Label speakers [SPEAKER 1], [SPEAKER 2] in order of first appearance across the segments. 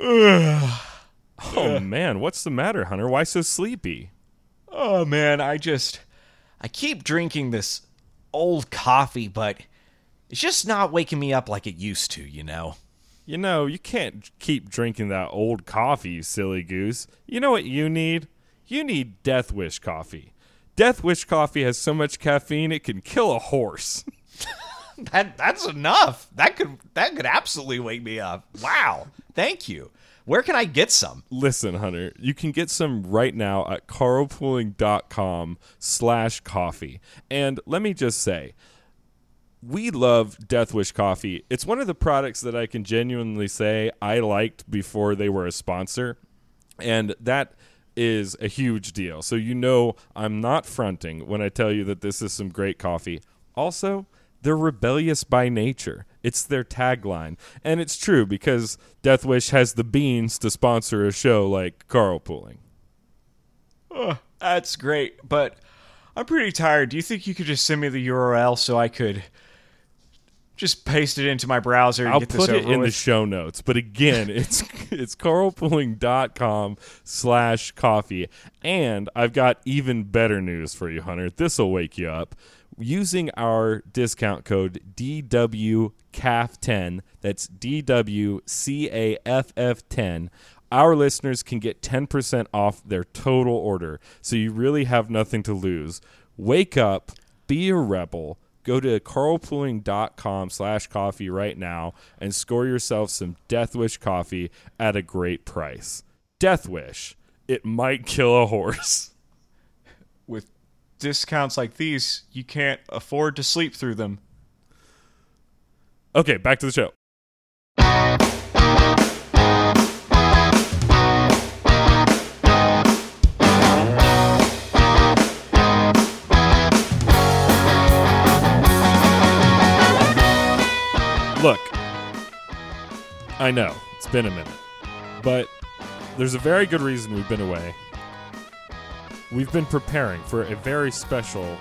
[SPEAKER 1] Oh man, what's the matter, Hunter? Why so sleepy?
[SPEAKER 2] Oh man, I just I keep drinking this old coffee, but it's just not waking me up like it used to, you know.
[SPEAKER 1] You know, you can't keep drinking that old coffee, you silly goose. You know what you need? You need Death Wish coffee. Death Wish coffee has so much caffeine it can kill a horse.
[SPEAKER 2] That that's enough. That could that could absolutely wake me up. Wow. Thank you. Where can I get some?
[SPEAKER 1] Listen, Hunter, you can get some right now at carlpooling.com slash coffee. And let me just say, we love Death Wish coffee. It's one of the products that I can genuinely say I liked before they were a sponsor. And that is a huge deal. So you know I'm not fronting when I tell you that this is some great coffee. Also, they're rebellious by nature. It's their tagline. And it's true because Death Wish has the beans to sponsor a show like Carlpooling.
[SPEAKER 2] Oh, that's great, but I'm pretty tired. Do you think you could just send me the URL so I could just paste it into my browser and
[SPEAKER 1] I'll
[SPEAKER 2] get
[SPEAKER 1] put
[SPEAKER 2] this
[SPEAKER 1] it
[SPEAKER 2] over
[SPEAKER 1] in the show notes. But again, it's it's carlpooling.com slash coffee. And I've got even better news for you, Hunter. This'll wake you up. Using our discount code DWCAFF10, that's DWCAFF10, our listeners can get 10% off their total order. So you really have nothing to lose. Wake up, be a rebel. Go to carlpooling.com slash coffee right now and score yourself some Death Wish coffee at a great price. Death Wish. It might kill a horse.
[SPEAKER 2] discounts like these, you can't afford to sleep through them.
[SPEAKER 1] Okay, back to the show. Look, I know it's been a minute, but there's a very good reason we've been away. We've been preparing for a very special,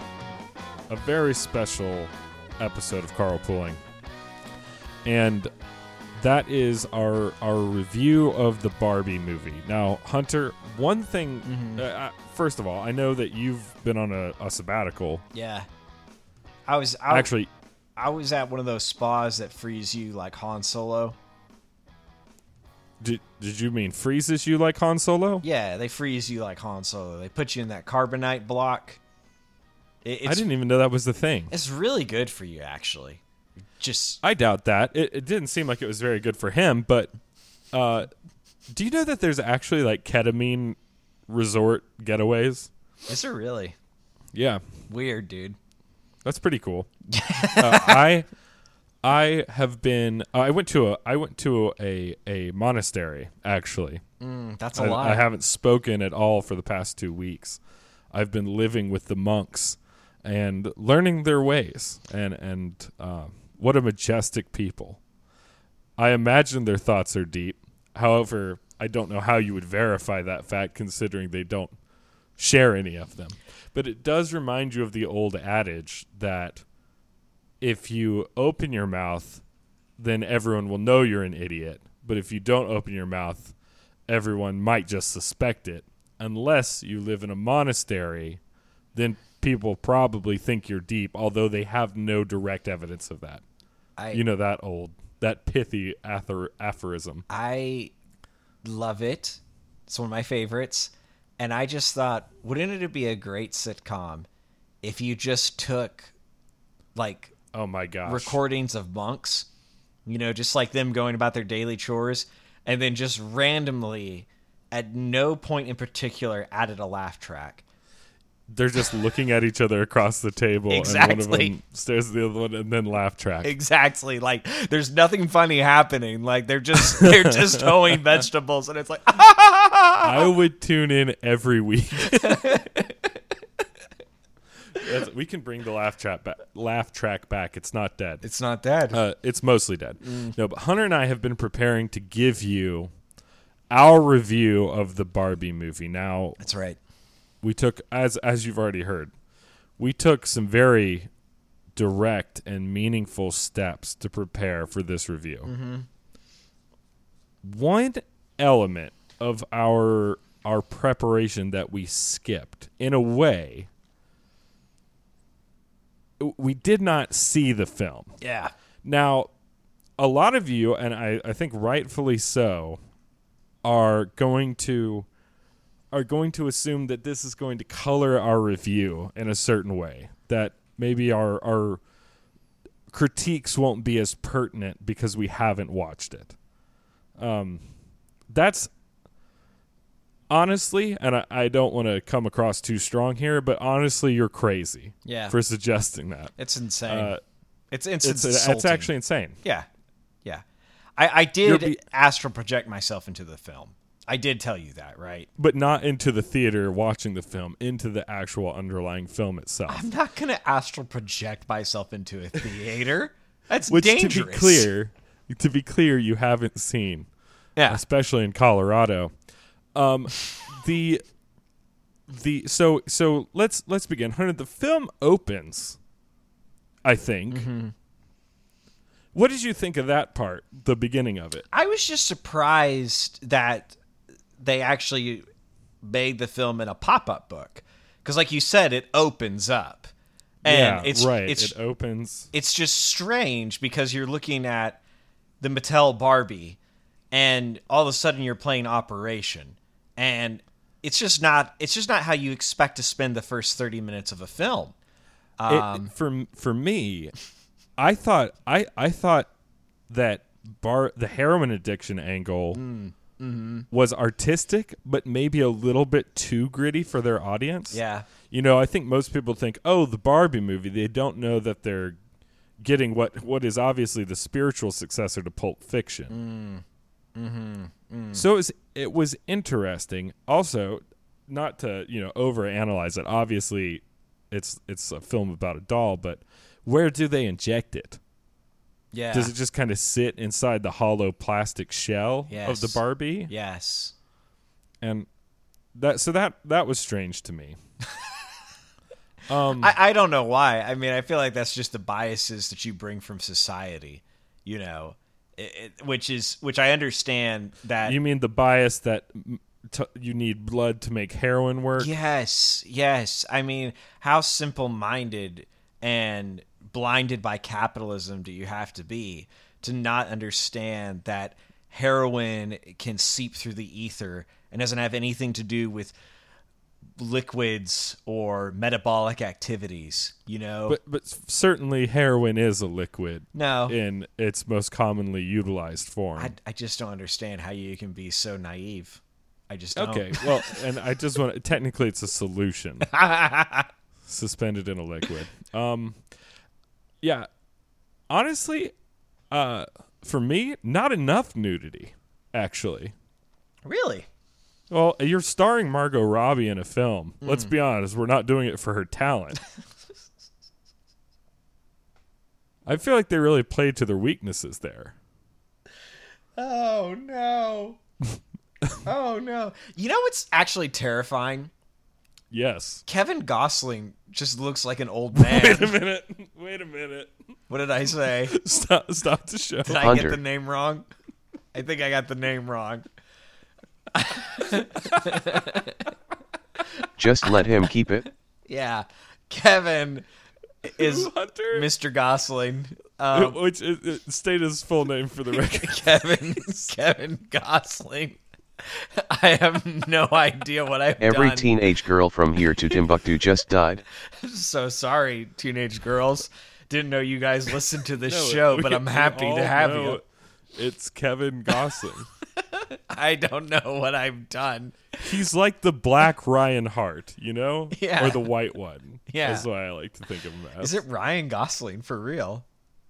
[SPEAKER 1] a very special episode of Carlpooling and that is our our review of the Barbie movie. Now, Hunter, one thing.
[SPEAKER 2] Mm-hmm.
[SPEAKER 1] Uh, uh, first of all, I know that you've been on a, a sabbatical.
[SPEAKER 2] Yeah. I was I,
[SPEAKER 1] Actually,
[SPEAKER 2] I was at one of those spas that freeze you like Han Solo.
[SPEAKER 1] Did did you mean freezes you like Han Solo?
[SPEAKER 2] Yeah, they freeze you like Han Solo. They put you in that carbonite block. It, it's,
[SPEAKER 1] I didn't even know that was the thing.
[SPEAKER 2] It's really good for you, actually. Just
[SPEAKER 1] I doubt that. It, it didn't seem like it was very good for him. But uh, do you know that there's actually like ketamine resort getaways?
[SPEAKER 2] is there really
[SPEAKER 1] Yeah,
[SPEAKER 2] weird, dude?
[SPEAKER 1] That's pretty cool. uh, I I have been. Uh, I went to a. I went to a a monastery actually.
[SPEAKER 2] Mm, that's a
[SPEAKER 1] I,
[SPEAKER 2] lot.
[SPEAKER 1] I haven't spoken at all for the past two weeks. I've been living with the monks and learning their ways. And and uh, what a majestic people. I imagine their thoughts are deep. However, I don't know how you would verify that fact, considering they don't share any of them. But it does remind you of the old adage that if you open your mouth, then everyone will know you're an idiot. But if you don't open your mouth, everyone might just suspect it. Unless you live in a monastery, then people probably think you're deep, although they have no direct evidence of that.
[SPEAKER 2] I
[SPEAKER 1] You know that old, that pithy athor- aphorism.
[SPEAKER 2] I love it. It's one of my favorites. And I just thought, wouldn't it be a great sitcom if you just took like
[SPEAKER 1] Oh my gosh!
[SPEAKER 2] recordings of monks, you know, just like them going about their daily chores, and then just randomly, at no point in particular, added a laugh track.
[SPEAKER 1] They're just looking at each other across the table, and one
[SPEAKER 2] Exactly.
[SPEAKER 1] of them stares at the other one, and then laugh track.
[SPEAKER 2] Exactly. Like there's nothing funny happening. Like they're just they're just hoeing vegetables, and it's like
[SPEAKER 1] I would tune in every week. That's- we can bring the laugh track back. Laugh track back. It's not dead.
[SPEAKER 2] it's not dead.
[SPEAKER 1] Uh, it's mostly dead. No, but Hunter and I have been preparing to give you our review of the Barbie movie. Now
[SPEAKER 2] That's right.
[SPEAKER 1] we took, as as you've already heard, we took some very direct and meaningful steps to prepare for this review. One element of our our preparation that we skipped in a way we did not see the film
[SPEAKER 2] Yeah.
[SPEAKER 1] now a lot of you and i, I think rightfully so are going to are going to assume that this is going to color our review in a certain way that maybe our our critiques won't be as pertinent because we haven't watched it um that's honestly and i, I don't want to come across too strong here but honestly you're crazy
[SPEAKER 2] Yeah.
[SPEAKER 1] for suggesting that
[SPEAKER 2] It's insane.
[SPEAKER 1] uh,
[SPEAKER 2] it's it's
[SPEAKER 1] it's,
[SPEAKER 2] insulting.
[SPEAKER 1] it's actually insane
[SPEAKER 2] yeah, yeah. I I did
[SPEAKER 1] be-
[SPEAKER 2] astral project myself into the film. I did tell you that, right?
[SPEAKER 1] but not into the theater watching the film, into the actual underlying film itself.
[SPEAKER 2] I'm not gonna astral project myself into a theater. That's
[SPEAKER 1] Which,
[SPEAKER 2] dangerous.
[SPEAKER 1] to be clear, to be clear, you haven't seen,
[SPEAKER 2] yeah,
[SPEAKER 1] especially in Colorado. Um, the the so so let's let's begin. Hunter, the film opens. I think.
[SPEAKER 2] Mm-hmm.
[SPEAKER 1] What did you think of that part, the beginning of it?
[SPEAKER 2] I was just surprised that they actually made the film in a pop-up book because, like you said, it opens up, and
[SPEAKER 1] yeah,
[SPEAKER 2] it's
[SPEAKER 1] right.
[SPEAKER 2] It's
[SPEAKER 1] it opens.
[SPEAKER 2] it's just strange because you're looking at the Mattel Barbie, and all of a sudden you're playing Operation, and it's just not it's just not how you expect to spend the first thirty minutes of a film.
[SPEAKER 1] It-
[SPEAKER 2] Um,
[SPEAKER 1] for for me, I thought I I thought that bar the heroin addiction angle
[SPEAKER 2] Mm, mm-hmm.
[SPEAKER 1] was artistic, but maybe a little bit too gritty for their audience.
[SPEAKER 2] yeah,
[SPEAKER 1] you know, I think most people think, oh, the Barbie movie. They don't know that they're getting what what is obviously the spiritual successor to Pulp Fiction. So it was, it was interesting. Also, not to you know overanalyze it. Obviously, it's it's a film about a doll, but where do they inject it?
[SPEAKER 2] yeah.
[SPEAKER 1] Does it just kind of sit inside the hollow plastic shell of the Barbie?
[SPEAKER 2] yes.
[SPEAKER 1] And that so that that was strange to me. um,
[SPEAKER 2] I, I don't know why. I mean, I feel like that's just the biases that you bring from society, you know, it, which is which I understand that.
[SPEAKER 1] you mean the bias that t- you need blood to make heroin work?
[SPEAKER 2] yes, yes. I mean, how simple-minded and blinded by capitalism do you have to be to not understand that heroin can seep through the ether and doesn't have anything to do with liquids or metabolic activities, you know?
[SPEAKER 1] But but certainly heroin is a liquid
[SPEAKER 2] no.
[SPEAKER 1] in its most commonly utilized form.
[SPEAKER 2] I, I just don't understand how you can be so naive. I just don't.
[SPEAKER 1] okay, well, and I just want to, technically it's a solution suspended in a liquid. Um, yeah, honestly, uh, for me, not enough nudity. Actually,
[SPEAKER 2] really?
[SPEAKER 1] Well, you're starring Margot Robbie in a film. Let's mm. be honest, we're not doing it for her talent. I feel like they really played to their weaknesses there.
[SPEAKER 2] Oh no. oh no. You know what's actually terrifying?
[SPEAKER 1] Yes.
[SPEAKER 2] Kevin Gosling just looks like an old man.
[SPEAKER 1] Wait a minute. Wait a minute.
[SPEAKER 2] what did I say?
[SPEAKER 1] Stop. Stop the show.
[SPEAKER 2] Did I
[SPEAKER 3] Hunter.
[SPEAKER 2] get the name wrong? I think I got the name wrong.
[SPEAKER 3] Just let him keep it.
[SPEAKER 2] Yeah. Kevin is
[SPEAKER 1] Hunter.
[SPEAKER 2] Mr. Gosling. Um,
[SPEAKER 1] Which is, is- state his full name for the record.
[SPEAKER 2] Kevin Kevin Gosling. I have no idea what I've
[SPEAKER 3] Every
[SPEAKER 2] done.
[SPEAKER 3] teenage girl from here to Timbuktu just died.
[SPEAKER 2] so sorry, teenage girls. Didn't know you guys listened to this
[SPEAKER 1] No,
[SPEAKER 2] show,
[SPEAKER 1] we-
[SPEAKER 2] but I'm happy to have
[SPEAKER 1] know
[SPEAKER 2] you.
[SPEAKER 1] It's Kevin Gosling.
[SPEAKER 2] I don't know what I've done.
[SPEAKER 1] He's like the black Ryan Hart, you know?
[SPEAKER 2] Yeah.
[SPEAKER 1] Or the white one.
[SPEAKER 2] Yeah.
[SPEAKER 1] That's why I like to think of him as.
[SPEAKER 2] Is it Ryan Gosling for real?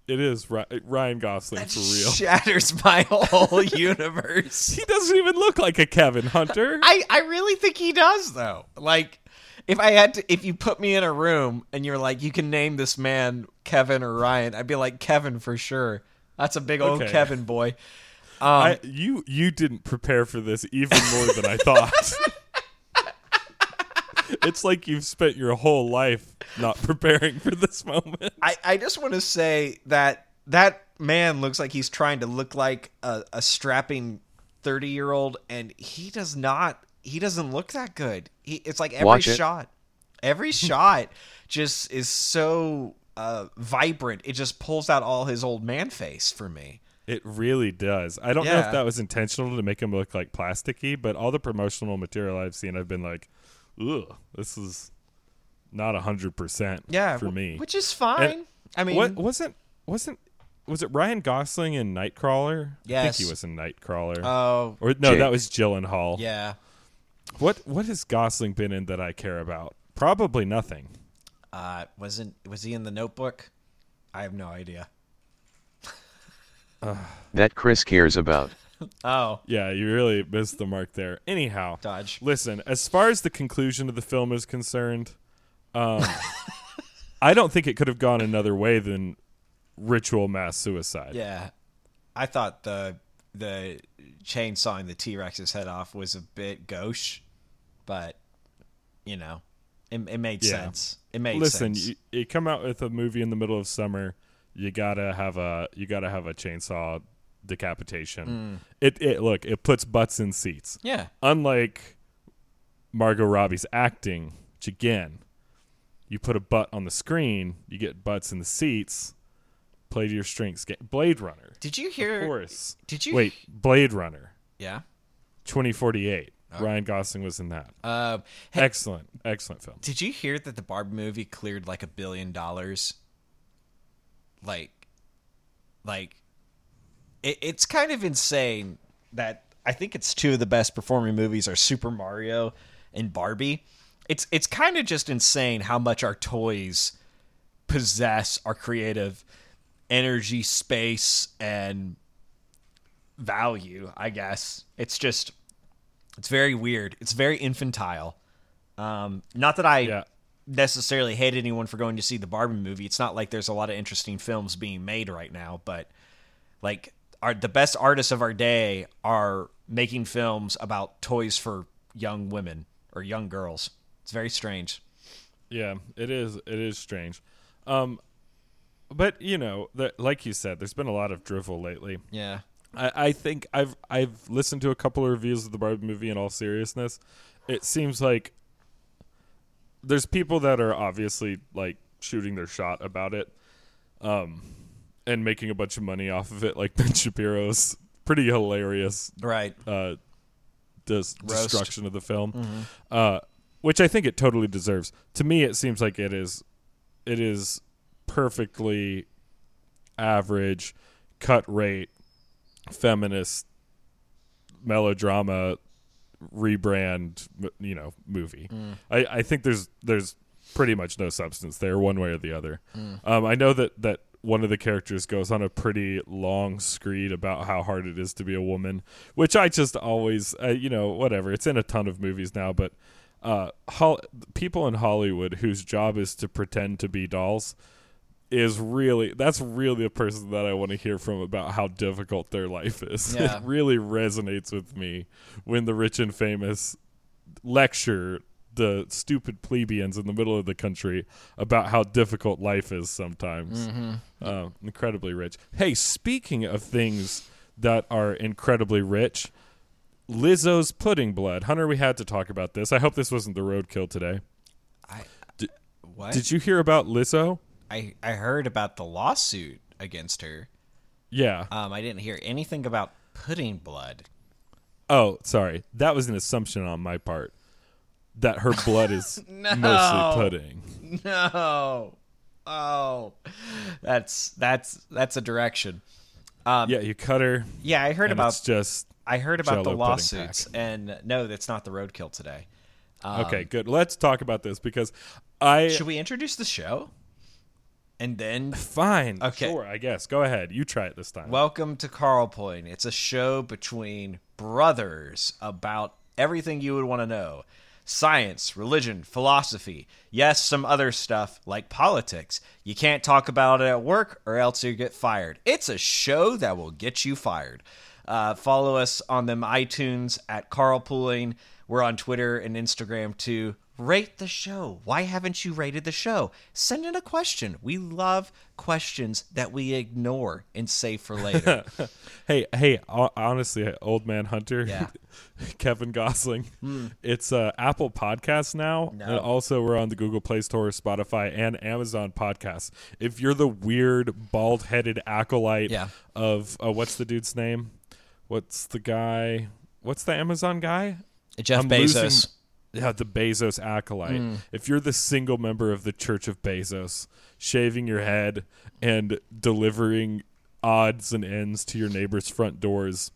[SPEAKER 1] It is Ryan Gosling
[SPEAKER 2] That
[SPEAKER 1] for real.
[SPEAKER 2] shatters my whole universe.
[SPEAKER 1] he doesn't even look like a Kevin Hunter.
[SPEAKER 2] I, I really think he does though. Like if I had to if you put me in a room and you're like you can name this man Kevin or Ryan, I'd be like Kevin for sure. That's a big old
[SPEAKER 1] Okay.
[SPEAKER 2] Kevin boy. Um,
[SPEAKER 1] I, you you didn't prepare for this even more than I thought. it's like you've spent your whole life not preparing for this moment.
[SPEAKER 2] I, I just want to say that that man looks like he's trying to look like a, a strapping 30 year old, and he does not. He doesn't look that good. He, it's like every
[SPEAKER 3] it.
[SPEAKER 2] shot, every shot just is so uh, vibrant. It just pulls out all his old man face for me.
[SPEAKER 1] It really does. I don't know if that was intentional to make him look like plasticky, but all the promotional material I've seen, I've been like, ugh, this is not a hundred percent
[SPEAKER 2] Yeah,
[SPEAKER 1] for me.
[SPEAKER 2] which is fine. I mean,
[SPEAKER 1] what wasn't wasn't was it Ryan Gosling in Nightcrawler? I think he was in Nightcrawler.
[SPEAKER 2] Oh,
[SPEAKER 1] or no,
[SPEAKER 3] Jake.
[SPEAKER 1] that was Gyllenhaal.
[SPEAKER 2] yeah.
[SPEAKER 1] What what has Gosling been in that I care about? Probably nothing.
[SPEAKER 2] Uh, wasn't was he in the Notebook? I have no idea.
[SPEAKER 3] That Chris cares about.
[SPEAKER 2] Oh,
[SPEAKER 1] Yeah, you really missed the mark there. Anyhow,
[SPEAKER 2] dodge.
[SPEAKER 1] listen, as far as the conclusion of the film is concerned, um, I don't think it could have gone another way than ritual mass suicide.
[SPEAKER 2] Yeah, I thought the the chainsawing the T Rex's head off was a bit gauche, but you know, it, it made
[SPEAKER 1] Yeah.
[SPEAKER 2] sense. It made
[SPEAKER 1] Listen,
[SPEAKER 2] sense.
[SPEAKER 1] you, you come out with a movie in the middle of summer, you gotta have a you gotta have a chainsaw decapitation. It it look it puts butts in seats.
[SPEAKER 2] yeah,
[SPEAKER 1] Unlike Margot Robbie's acting, which again, you put a butt on the screen, you get butts in the seats. Play to your strengths. Get Blade Runner.
[SPEAKER 2] did you hear?
[SPEAKER 1] Of course.
[SPEAKER 2] Did you
[SPEAKER 1] Wait, Blade Runner,
[SPEAKER 2] Yeah.
[SPEAKER 1] 2048. Ryan Gosling was in that.
[SPEAKER 2] Uh, hey,
[SPEAKER 1] Excellent, excellent film.
[SPEAKER 2] did you hear that the Barbie movie cleared like a billion dollars? Like, like, it, it's kind of insane that I think it's two of the best performing movies are Super Mario and Barbie. It's it's kind of just insane how much our toys possess our creative energy, space, and value. I guess it's just it's very weird. It's very infantile. Um, not that I
[SPEAKER 1] Yeah.
[SPEAKER 2] Necessarily hate anyone for going to see the Barbie movie. It's not like there's a lot of interesting films being made right now, but like our the best artists of our day are making films about toys for young women or young girls. It's very strange.
[SPEAKER 1] Yeah, it is. It is strange. Um, but you know, the, like you said, there's been a lot of drivel lately.
[SPEAKER 2] Yeah.
[SPEAKER 1] I, I think I've I've listened to a couple of reviews of the Barbie movie. In all seriousness, it seems like there's people that are obviously like shooting their shot about it, um, and making a bunch of money off of it. Like Ben Shapiro's pretty hilarious
[SPEAKER 2] Right.
[SPEAKER 1] uh, dis- destruction of the film, uh, which I think it totally deserves. To me, it seems like it is, it is perfectly average, cut rate, feminist melodrama rebrand, you know, movie. I, I think there's there's pretty much no substance there, one way or the other. Um, I know that that one of the characters goes on a pretty long screed about how hard it is to be a woman, which I just always, uh, you know, whatever. It's in a ton of movies now, but uh, Hol- people in Hollywood whose job is to pretend to be dolls is really that's really a person that I want to hear from about how difficult their life is.
[SPEAKER 2] Yeah.
[SPEAKER 1] It really resonates with me when the rich and famous lecture the stupid plebeians in the middle of the country about how difficult life is sometimes. Uh, incredibly rich. Hey, speaking of things that are incredibly rich, Lizzo's pudding blood. Hunter, we had to talk about this. I hope this wasn't the roadkill today.
[SPEAKER 2] I
[SPEAKER 1] Did-
[SPEAKER 2] what?
[SPEAKER 1] Did you hear about Lizzo?
[SPEAKER 2] I I heard about the lawsuit against her.
[SPEAKER 1] Yeah.
[SPEAKER 2] Um, I didn't hear anything about pudding blood.
[SPEAKER 1] Oh, sorry. That was an assumption on my part that her blood is
[SPEAKER 2] No.
[SPEAKER 1] mostly pudding.
[SPEAKER 2] No. Oh, that's that's that's a direction. Um,
[SPEAKER 1] Yeah, you cut her.
[SPEAKER 2] yeah, I heard about
[SPEAKER 1] it's just
[SPEAKER 2] I heard about the lawsuits, and no, that's not the roadkill today. Um,
[SPEAKER 1] okay. Good. Let's talk about this because I
[SPEAKER 2] Should we introduce the show? And then
[SPEAKER 1] fine.
[SPEAKER 2] Okay.
[SPEAKER 1] Sure. I guess. Go ahead. You try it this time.
[SPEAKER 2] welcome to Carl Point. It's a show between brothers about everything you would want to know. Science, religion, philosophy, yes, some other stuff like politics. You can't talk about it at work or else you get fired. It's a show that will get you fired. Uh, follow us on them iTunes at Carlpooling. We're on Twitter and Instagram too. Rate the show. Why haven't you rated the show? Send in a question. We love questions that we ignore and save for later.
[SPEAKER 1] Hey, hey, honestly, old man Hunter,
[SPEAKER 2] Yeah.
[SPEAKER 1] Kevin Gosling. It's uh, Apple Podcasts now,
[SPEAKER 2] No.
[SPEAKER 1] and also we're on the Google Play Store, Spotify, and Amazon Podcasts. If you're the weird bald-headed acolyte
[SPEAKER 2] Yeah.
[SPEAKER 1] of uh, what's the dude's name? What's the guy? What's the Amazon guy?
[SPEAKER 2] Jeff
[SPEAKER 1] I'm
[SPEAKER 2] Bezos.
[SPEAKER 1] losing- yeah, the Bezos acolyte.
[SPEAKER 2] Hmm.
[SPEAKER 1] If you're the single member of the Church of Bezos, shaving your head and delivering odds and ends to your neighbor's front doors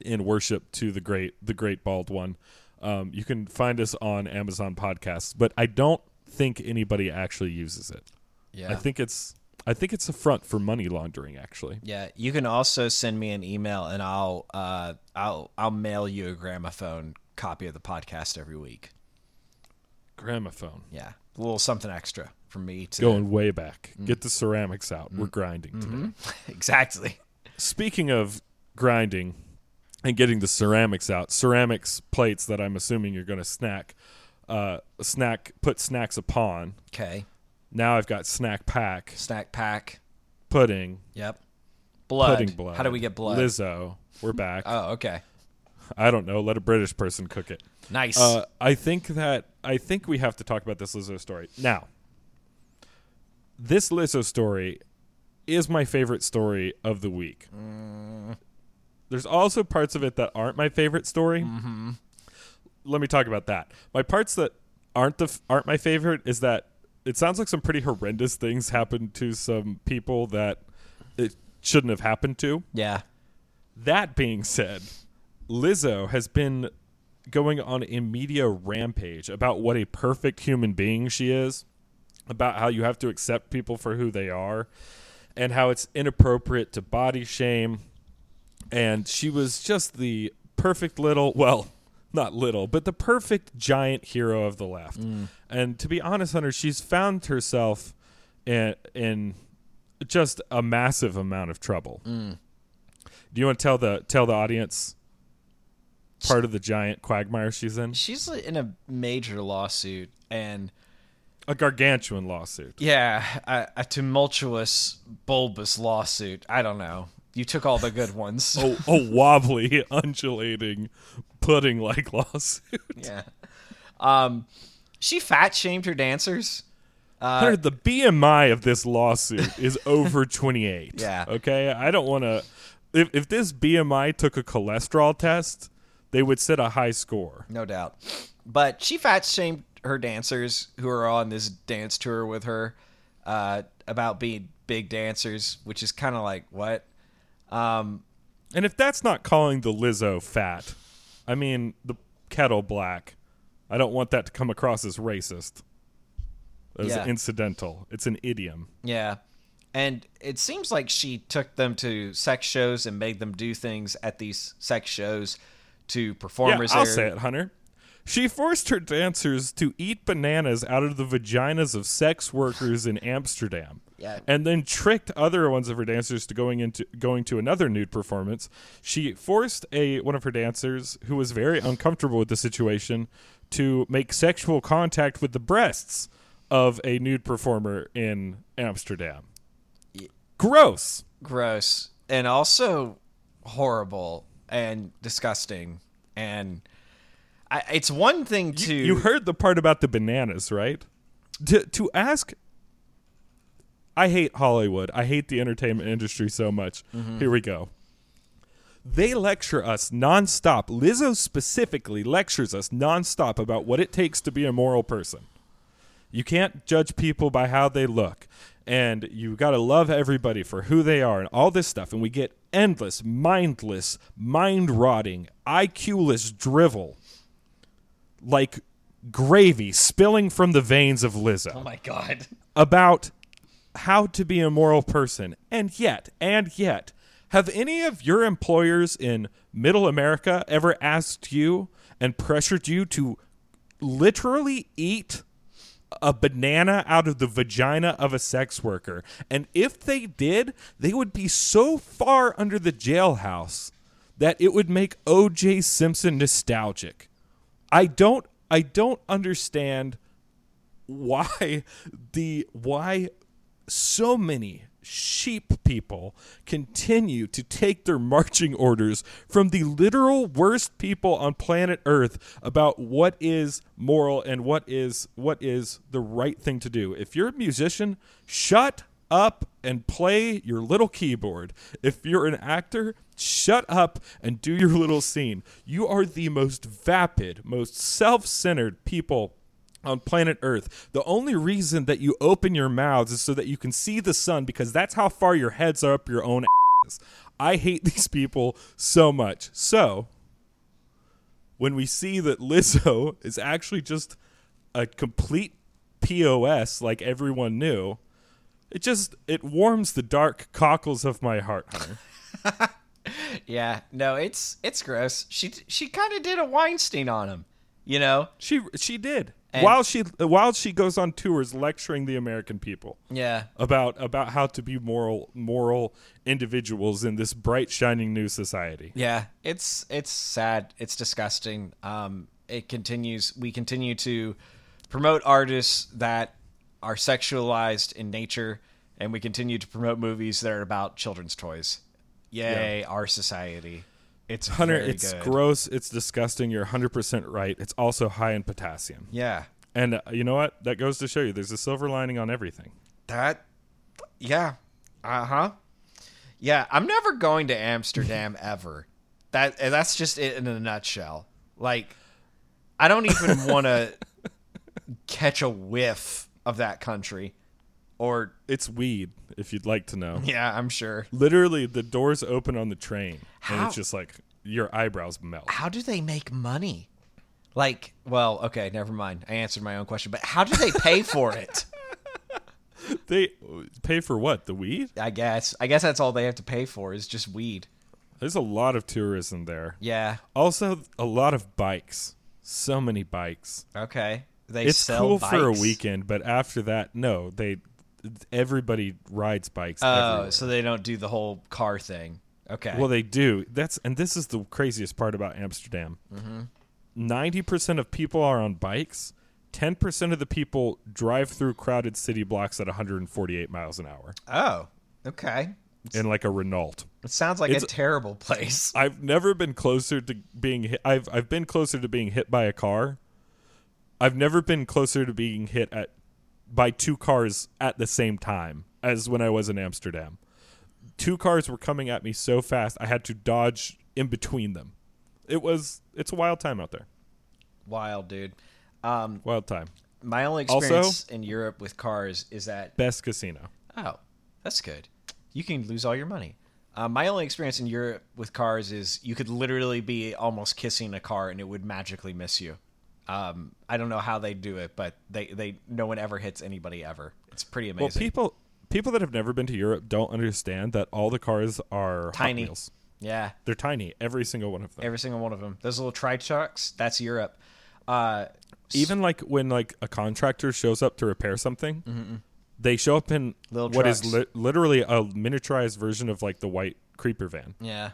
[SPEAKER 1] in worship to the great, the great bald one, um, you can find us on Amazon Podcasts. But I don't think anybody actually uses it.
[SPEAKER 2] yeah.
[SPEAKER 1] I think it's, I think it's a front for money laundering. Actually,
[SPEAKER 2] Yeah, you can also send me an email and I'll uh I'll I'll mail you a gramophone copy of the podcast every week.
[SPEAKER 1] gramophone.
[SPEAKER 2] Yeah. A little something extra from me to
[SPEAKER 1] Going way back.
[SPEAKER 2] Mm.
[SPEAKER 1] Get the ceramics out. We're grinding today.
[SPEAKER 2] Mm-hmm. Exactly.
[SPEAKER 1] Speaking of grinding and getting the ceramics out, ceramics plates that I'm assuming you're going to snack, uh, snack, put snacks upon.
[SPEAKER 2] Okay.
[SPEAKER 1] Now I've got snack pack,
[SPEAKER 2] Snack pack.
[SPEAKER 1] pudding,
[SPEAKER 2] Yep. Blood.
[SPEAKER 1] pudding blood.
[SPEAKER 2] How do we get blood?
[SPEAKER 1] Lizzo, we're back.
[SPEAKER 2] Oh, okay.
[SPEAKER 1] I don't know. Let a British person cook it.
[SPEAKER 2] Nice.
[SPEAKER 1] Uh, I think that I think we have to talk about this Lizzo story now. This Lizzo story is my favorite story of the week. There's also parts of it that aren't my favorite story. Mm-hmm. Let me talk about that. My parts that aren't the f- aren't my favorite is that it sounds like some pretty horrendous things happened to some people that it shouldn't have happened to.
[SPEAKER 2] yeah.
[SPEAKER 1] That being said, Lizzo has been going on a media rampage about what a perfect human being she is, about how you have to accept people for who they are, and how it's inappropriate to body shame. And she was just the perfect little, well, not little, but the perfect giant hero of the left. Mm. And to be honest, Hunter, she's found herself in, in just a massive amount of trouble. Mm. Do you want to tell the tell the audience part of the giant quagmire she's in?
[SPEAKER 2] She's in a major lawsuit and
[SPEAKER 1] A gargantuan lawsuit.
[SPEAKER 2] yeah, a, a tumultuous bulbous lawsuit. I don't know. You took all the good ones.
[SPEAKER 1] A, a wobbly, undulating, pudding like lawsuit.
[SPEAKER 2] Yeah. Um, she fat shamed her dancers.
[SPEAKER 1] Hunter, the BMI of this lawsuit is over 28.
[SPEAKER 2] Yeah.
[SPEAKER 1] Okay? I don't want to. If, if this BMI took a cholesterol test, they would set a high score.
[SPEAKER 2] No doubt. But she fat shamed her dancers who are on this dance tour with her uh, about being big dancers, which is kind of like what? Um,
[SPEAKER 1] And if that's not calling the Lizzo fat, I mean, the kettle black, I don't want that to come across as racist, as
[SPEAKER 2] Yeah.
[SPEAKER 1] incidental. It's an idiom.
[SPEAKER 2] yeah. And it seems like she took them to sex shows and made them do things at these sex shows to
[SPEAKER 1] Yeah,
[SPEAKER 2] performers.
[SPEAKER 1] I'll
[SPEAKER 2] there.
[SPEAKER 1] say it, Hunter. She forced her dancers to eat bananas out of the vaginas of sex workers in Amsterdam.
[SPEAKER 2] Yeah.
[SPEAKER 1] And then tricked other ones of her dancers to going into going to another nude performance. She forced a one of her dancers who was very uncomfortable with the situation to make sexual contact with the breasts of a nude performer in Amsterdam. Gross.
[SPEAKER 2] gross and also horrible and disgusting and I, it's one thing to
[SPEAKER 1] You heard the part about the bananas, right? To to ask I hate Hollywood. I hate the entertainment industry so much. Mm-hmm. Here we go. They lecture us nonstop. Lizzo specifically lectures us nonstop about what it takes to be a moral person. You can't judge people by how they look. And you got to love everybody for who they are and all this stuff. And we get endless, mindless, mind rotting, IQ-less drivel like gravy spilling from the veins of Lizzo
[SPEAKER 2] oh my god
[SPEAKER 1] about how to be a moral person. And yet, and yet, have any of your employers in middle America ever asked you and pressured you to literally eat a banana out of the vagina of a sex worker? And if they did, they would be so far under the jailhouse that it would make O.J. Simpson nostalgic. I don't I don't understand why the why so many sheep people continue to take their marching orders from the literal worst people on planet earth about what is moral and what is what is the right thing to do. If you're a musician shut up and play your little keyboard. If you're an actor shut up and do your little scene. You are the most vapid most self-centered people on planet Earth. The only reason that you open your mouths is so that you can see the sun because that's how far your heads are up your own asses. I hate these people so much. So, when we see that Lizzo is actually just a complete POS like everyone knew, it just it warms the dark cockles of my heart, Hunter.
[SPEAKER 2] Yeah, no, it's it's gross. She she kind of did a Weinstein on him, you know.
[SPEAKER 1] she she did.
[SPEAKER 2] And-
[SPEAKER 1] while she while she goes on tours lecturing the American people.
[SPEAKER 2] Yeah,
[SPEAKER 1] about about how to be moral moral individuals in this bright shining new society.
[SPEAKER 2] yeah, it's it's sad. It's disgusting. Um, it continues. We continue to promote artists that are sexualized in nature, and we continue to promote movies that are about children's toys. Yay, our society. It's
[SPEAKER 1] Hunter, it's
[SPEAKER 2] good.
[SPEAKER 1] gross, it's disgusting. You're 100% right. It's also high in potassium.
[SPEAKER 2] Yeah,
[SPEAKER 1] And uh, you know what? That goes to show you there's a silver lining on everything.
[SPEAKER 2] That, yeah, uh huh. Yeah, I'm never going to Amsterdam ever. That that's just it in a nutshell. Like, I don't even want to catch a whiff of that country. Or
[SPEAKER 1] It's weed, if you'd like to know.
[SPEAKER 2] yeah, I'm sure.
[SPEAKER 1] Literally, the doors open on the train, and it's just like your eyebrows melt.
[SPEAKER 2] How do they make money? Like, well, okay, never mind. I answered my own question, but how do they pay for it?
[SPEAKER 1] They pay for what? The weed?
[SPEAKER 2] I guess. I guess that's all they have to pay for is just weed.
[SPEAKER 1] There's a lot of tourism there.
[SPEAKER 2] Yeah.
[SPEAKER 1] Also, a lot of bikes. So many bikes.
[SPEAKER 2] Okay. They
[SPEAKER 1] it's
[SPEAKER 2] sell
[SPEAKER 1] cool for a weekend, but after that, no, they everybody rides bikes.
[SPEAKER 2] Oh,
[SPEAKER 1] everywhere.
[SPEAKER 2] so they don't do the whole car thing. Okay.
[SPEAKER 1] well, they do. That's and this is the craziest part about Amsterdam.
[SPEAKER 2] Mm-hmm.
[SPEAKER 1] 90 percent of people are on bikes. Ten percent of the people drive through crowded city blocks at 148 miles an hour
[SPEAKER 2] oh, okay.
[SPEAKER 1] in like a Renault.
[SPEAKER 2] It sounds like a terrible place.
[SPEAKER 1] I've never been closer to being hit. I've I've been closer to being hit by a car. I've never been closer to being hit at by two cars at the same time as when I was in Amsterdam. Two cars were coming at me so fast I had to dodge in between them. It was it's a wild time out there.
[SPEAKER 2] Wild, dude. Um,
[SPEAKER 1] Wild time.
[SPEAKER 2] my only
[SPEAKER 1] Also-
[SPEAKER 2] experience in Europe with cars is that
[SPEAKER 1] Best casino.
[SPEAKER 2] oh, that's good. You can lose all your money. Um, my only experience in Europe with cars is you could literally be almost kissing a car and it would magically miss you. Um, I don't know how they do it, but they, they no one ever hits anybody ever. It's pretty amazing.
[SPEAKER 1] Well, people people that have never been to Europe don't understand that all the cars are
[SPEAKER 2] Tiny.
[SPEAKER 1] Wheels.
[SPEAKER 2] yeah,
[SPEAKER 1] They're tiny, every single one of them.
[SPEAKER 2] every single one of them. Those little tri trucks, that's Europe. Uh,
[SPEAKER 1] even like when like a contractor shows up to repair something they show up in
[SPEAKER 2] Little
[SPEAKER 1] what is
[SPEAKER 2] trucks.
[SPEAKER 1] li- literally a miniaturized version of like the white creeper van
[SPEAKER 2] yeah,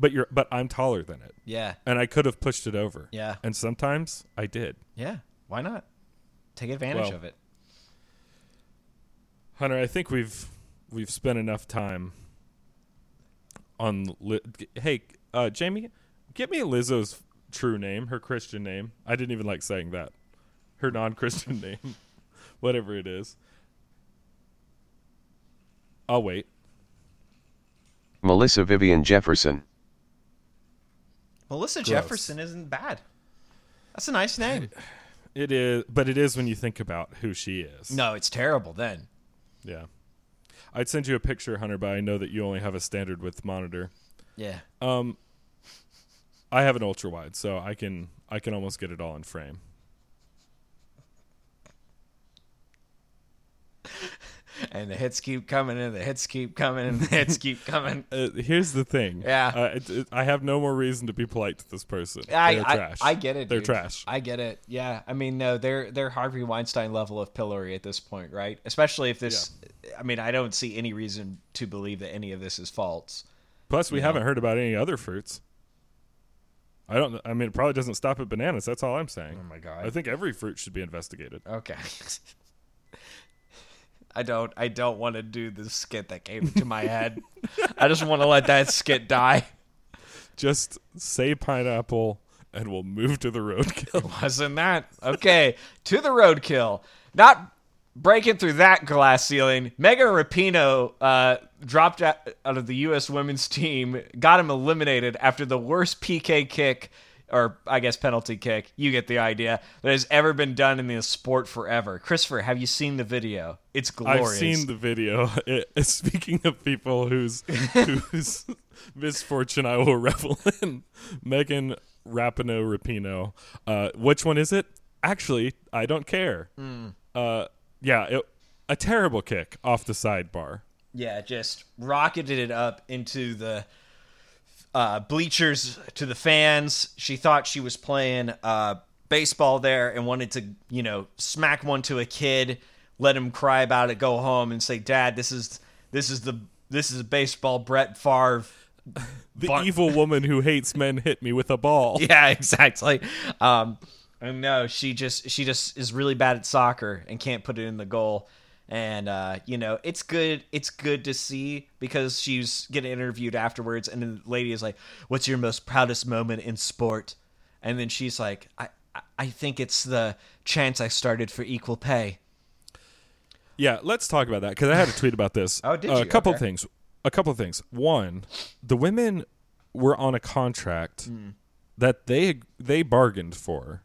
[SPEAKER 1] but you're but i'm taller than it
[SPEAKER 2] yeah,
[SPEAKER 1] and i could have pushed it over
[SPEAKER 2] Yeah.
[SPEAKER 1] and sometimes i did
[SPEAKER 2] yeah. Why not? Take advantage
[SPEAKER 1] Well,
[SPEAKER 2] of it.
[SPEAKER 1] hunter i think we've we've spent enough time on li- hey uh jamie get me lizzo's true name her christian name i didn't even like saying that her non-christian name whatever it is i'll wait
[SPEAKER 3] Melissa Vivian Jefferson.
[SPEAKER 2] Melissa
[SPEAKER 1] Gross.
[SPEAKER 2] Jefferson isn't bad. That's a nice name.
[SPEAKER 1] It is, but it is when you think about who she is.
[SPEAKER 2] No, it's terrible then.
[SPEAKER 1] Yeah. I'd send you a picture, Hunter, but I know that you only have a standard width monitor.
[SPEAKER 2] Yeah.
[SPEAKER 1] Um, I have an ultra wide, so I can I can almost get it all in frame.
[SPEAKER 2] And the hits keep coming and the hits keep coming and the hits keep coming.
[SPEAKER 1] Uh, here's the thing.
[SPEAKER 2] Yeah.
[SPEAKER 1] Uh, it, it- I have no more reason to be polite to this person.
[SPEAKER 2] I,
[SPEAKER 1] They're
[SPEAKER 2] I,
[SPEAKER 1] trash.
[SPEAKER 2] I get it.
[SPEAKER 1] They're
[SPEAKER 2] dude.
[SPEAKER 1] trash.
[SPEAKER 2] I get it. Yeah. I mean, no, they're they're Harvey Weinstein level of pillory at this point, right? Especially if this. I mean, I don't see any reason to believe that any of this is false.
[SPEAKER 1] Plus, we
[SPEAKER 2] you know.
[SPEAKER 1] haven't heard about any other fruits. I don't. I mean, it probably doesn't stop at bananas. That's all I'm saying.
[SPEAKER 2] Oh my God.
[SPEAKER 1] I think every fruit should be investigated.
[SPEAKER 2] Okay. I don't I don't want to do the skit that came into my head. I just want to let that skit die.
[SPEAKER 1] Just say pineapple, and we'll move to the roadkill.
[SPEAKER 2] Wasn't that? Okay, to the roadkill. Not breaking through that glass ceiling. Megan Rapinoe uh, dropped out out of the U.S. women's team, got him eliminated after the worst PK kick, or I guess penalty kick. You get the idea that has ever been done in the sport forever. Christopher, have you seen the video? It's glorious.
[SPEAKER 1] I've seen the video. It, speaking of people whose whose misfortune I will revel in, Megan Rapinoe Rapino. Uh, which one is it? Actually, I don't care. Uh, yeah, it, a terrible kick off the sidebar.
[SPEAKER 2] Yeah, just rocketed it up into the uh, bleachers to the fans. She thought she was playing uh, baseball there and wanted to, you know, smack one to a kid, let him cry about it, go home and say, "Dad, this is this is the this is a baseball Brett Favre."
[SPEAKER 1] The evil woman who hates men hit me with a ball.
[SPEAKER 2] Yeah, exactly. Um, and no, she just she just is really bad at soccer and can't put it in the goal. And uh, you know, it's good. It's good to see because she's getting interviewed afterwards, and the lady is like, "What's your most proudest moment in sport?" And then she's like, "I I- think it's the chance I started for equal pay."
[SPEAKER 1] Yeah, let's talk about that because I had a tweet about this.
[SPEAKER 2] Oh, did
[SPEAKER 1] Uh,
[SPEAKER 2] you?
[SPEAKER 1] A couple
[SPEAKER 2] Okay.
[SPEAKER 1] things. A couple things. One, the women were on a contract
[SPEAKER 2] Hmm.
[SPEAKER 1] that they they bargained for,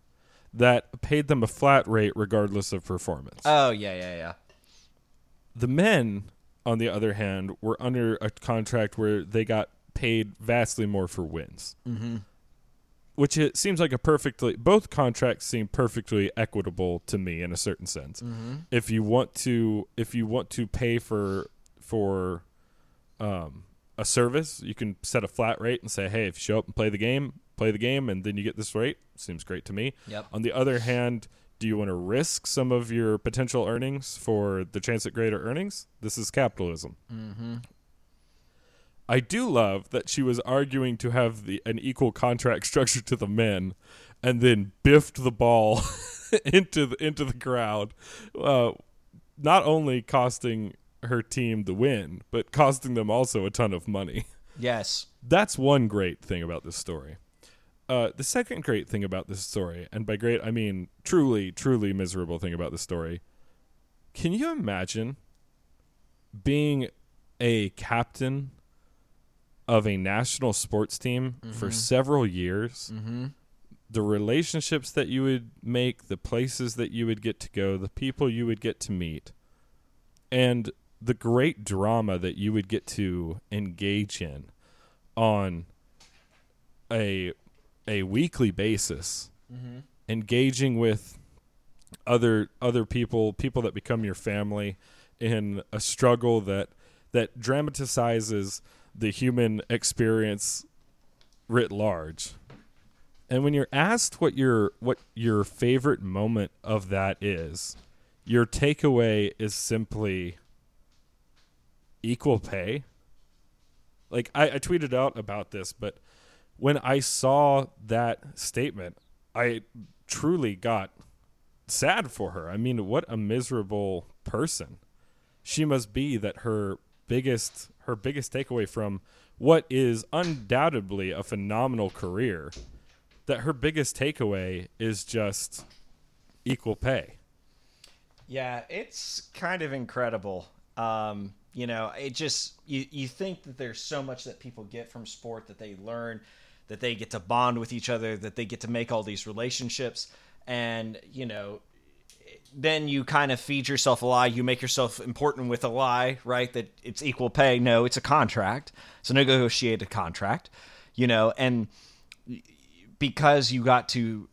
[SPEAKER 1] that paid them a flat rate regardless of performance.
[SPEAKER 2] Oh yeah, yeah, yeah.
[SPEAKER 1] The men, on the other hand, were under a contract where they got paid vastly more for wins. Mm-hmm. Which it seems like a perfectly both contracts seem perfectly equitable to me in a certain sense. If you want to, if you want to pay for for um, a service, you can set a flat rate and say, "Hey, if you show up and play the game, play the game, and then you get this rate." Seems great to me.
[SPEAKER 2] Yep.
[SPEAKER 1] On the other hand, do you want to risk some of your potential earnings for the chance at greater earnings? This is capitalism. Mm-hmm. I do love that she was arguing to have the an equal contract structure to the men, and then biffed the ball into the into the crowd, uh, not only costing her team the win, but costing them also a ton of money.
[SPEAKER 2] Yes.
[SPEAKER 1] That's one great thing about this story. Uh, the second great thing about this story, and by great I mean truly, truly miserable thing about this story, can you imagine being a captain of a national sports team for several years? The relationships that you would make, the places that you would get to go, the people you would get to meet, and the great drama that you would get to engage in on a a weekly basis mm-hmm. engaging with other other people people that become your family in a struggle that that dramatizes the human experience writ large. And when you're asked what your what your favorite moment of that is your takeaway is simply equal pay. Like I, I tweeted out about this but when i saw that statement i truly got sad for her. I mean what a miserable person she must be that her biggest her biggest takeaway from what is undoubtedly a phenomenal career that her biggest takeaway is just equal pay.
[SPEAKER 2] Yeah, it's kind of incredible. Um, you know, it just you you think that there's so much that people get from sport that they learn, that they get to bond with each other, that they get to make all these relationships, and you know, then you kind of feed yourself a lie. You make yourself important with a lie, right? That it's equal pay. No, it's a contract. It's a negotiated contract. You know, and because you got to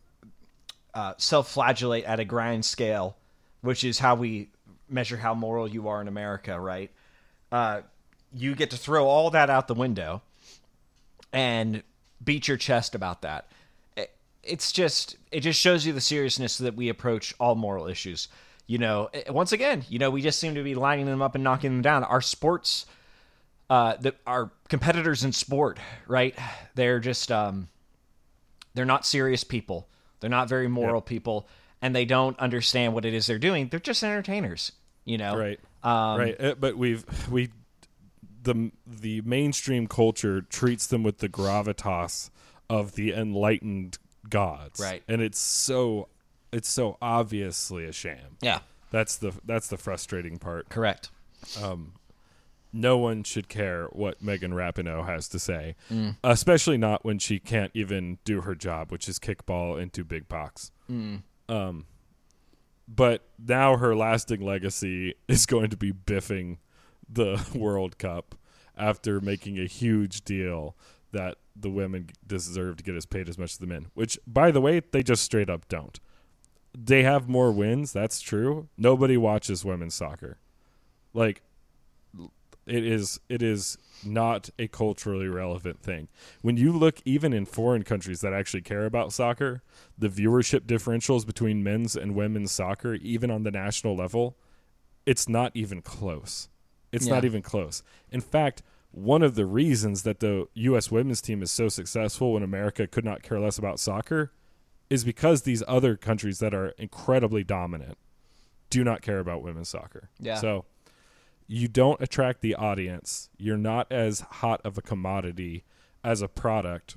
[SPEAKER 2] uh, self-flagellate at a grand scale, which is how we measure how moral you are in America, right? Uh, you get to throw all that out the window and beat your chest about that. It- It's just it just shows you the seriousness that we approach all moral issues. You know, eh, once again, you know, we just seem to be lining them up and knocking them down. Our sports, uh, the, our competitors in sport, right? They're just um, They're not serious people. They're not very moral people, and they don't understand what it is they're doing. They're just entertainers, you know.
[SPEAKER 1] right
[SPEAKER 2] Um,
[SPEAKER 1] right Uh, but we've we the the mainstream culture treats them with the gravitas of the enlightened gods
[SPEAKER 2] Right.
[SPEAKER 1] and it's so it's so obviously a sham
[SPEAKER 2] Yeah.
[SPEAKER 1] that's the that's the frustrating part
[SPEAKER 2] Correct.
[SPEAKER 1] Um, no one should care what Megan Rapinoe has to say,
[SPEAKER 2] Mm.
[SPEAKER 1] especially not when she can't even do her job, which is kickball into big box.
[SPEAKER 2] Mm.
[SPEAKER 1] Um, but now her lasting legacy is going to be biffing the World Cup after making a huge deal that the women deserve to get as paid as much as the men, which, by the way, they just straight up don't. They have more wins, that's true. Nobody watches women's soccer. Like, it is it is not a culturally relevant thing. When you look even in foreign countries that actually care about soccer, the viewership differentials between men's and women's soccer, even on the national level, it's not even close. It's not even close. In fact, one of the reasons that the US women's team is so successful when America could not care less about soccer is because these other countries that are incredibly dominant do not care about women's soccer.
[SPEAKER 2] Yeah.
[SPEAKER 1] So you don't attract the audience. You're not as hot of a commodity as a product.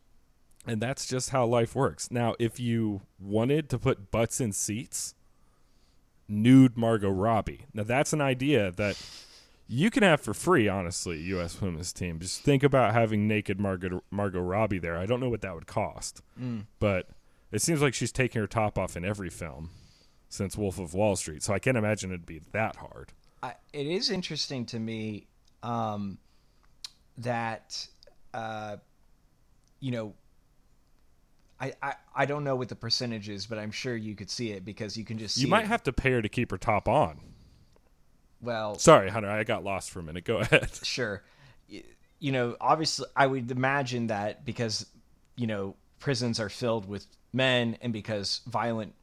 [SPEAKER 1] And that's just how life works. Now, if you wanted to put butts in seats, nude Margot Robbie. Now, that's an idea that you can have for free, honestly, U.S. women's team. Just think about having naked Margot, Margot Robbie there. I don't know what that would cost, but it seems like she's taking her top off in every film since Wolf of Wall Street. So I can't imagine it'd be that hard.
[SPEAKER 2] I, it is interesting to me um, that uh, you know I, I I don't know what the percentage is, but I'm sure you could see it because you can just see
[SPEAKER 1] You might
[SPEAKER 2] it.
[SPEAKER 1] have to pay her to keep her top on.
[SPEAKER 2] Well
[SPEAKER 1] Sorry, Hunter, I got lost for a minute. Go ahead.
[SPEAKER 2] sure you know obviously i would imagine that because you know prisons are filled with men and because violent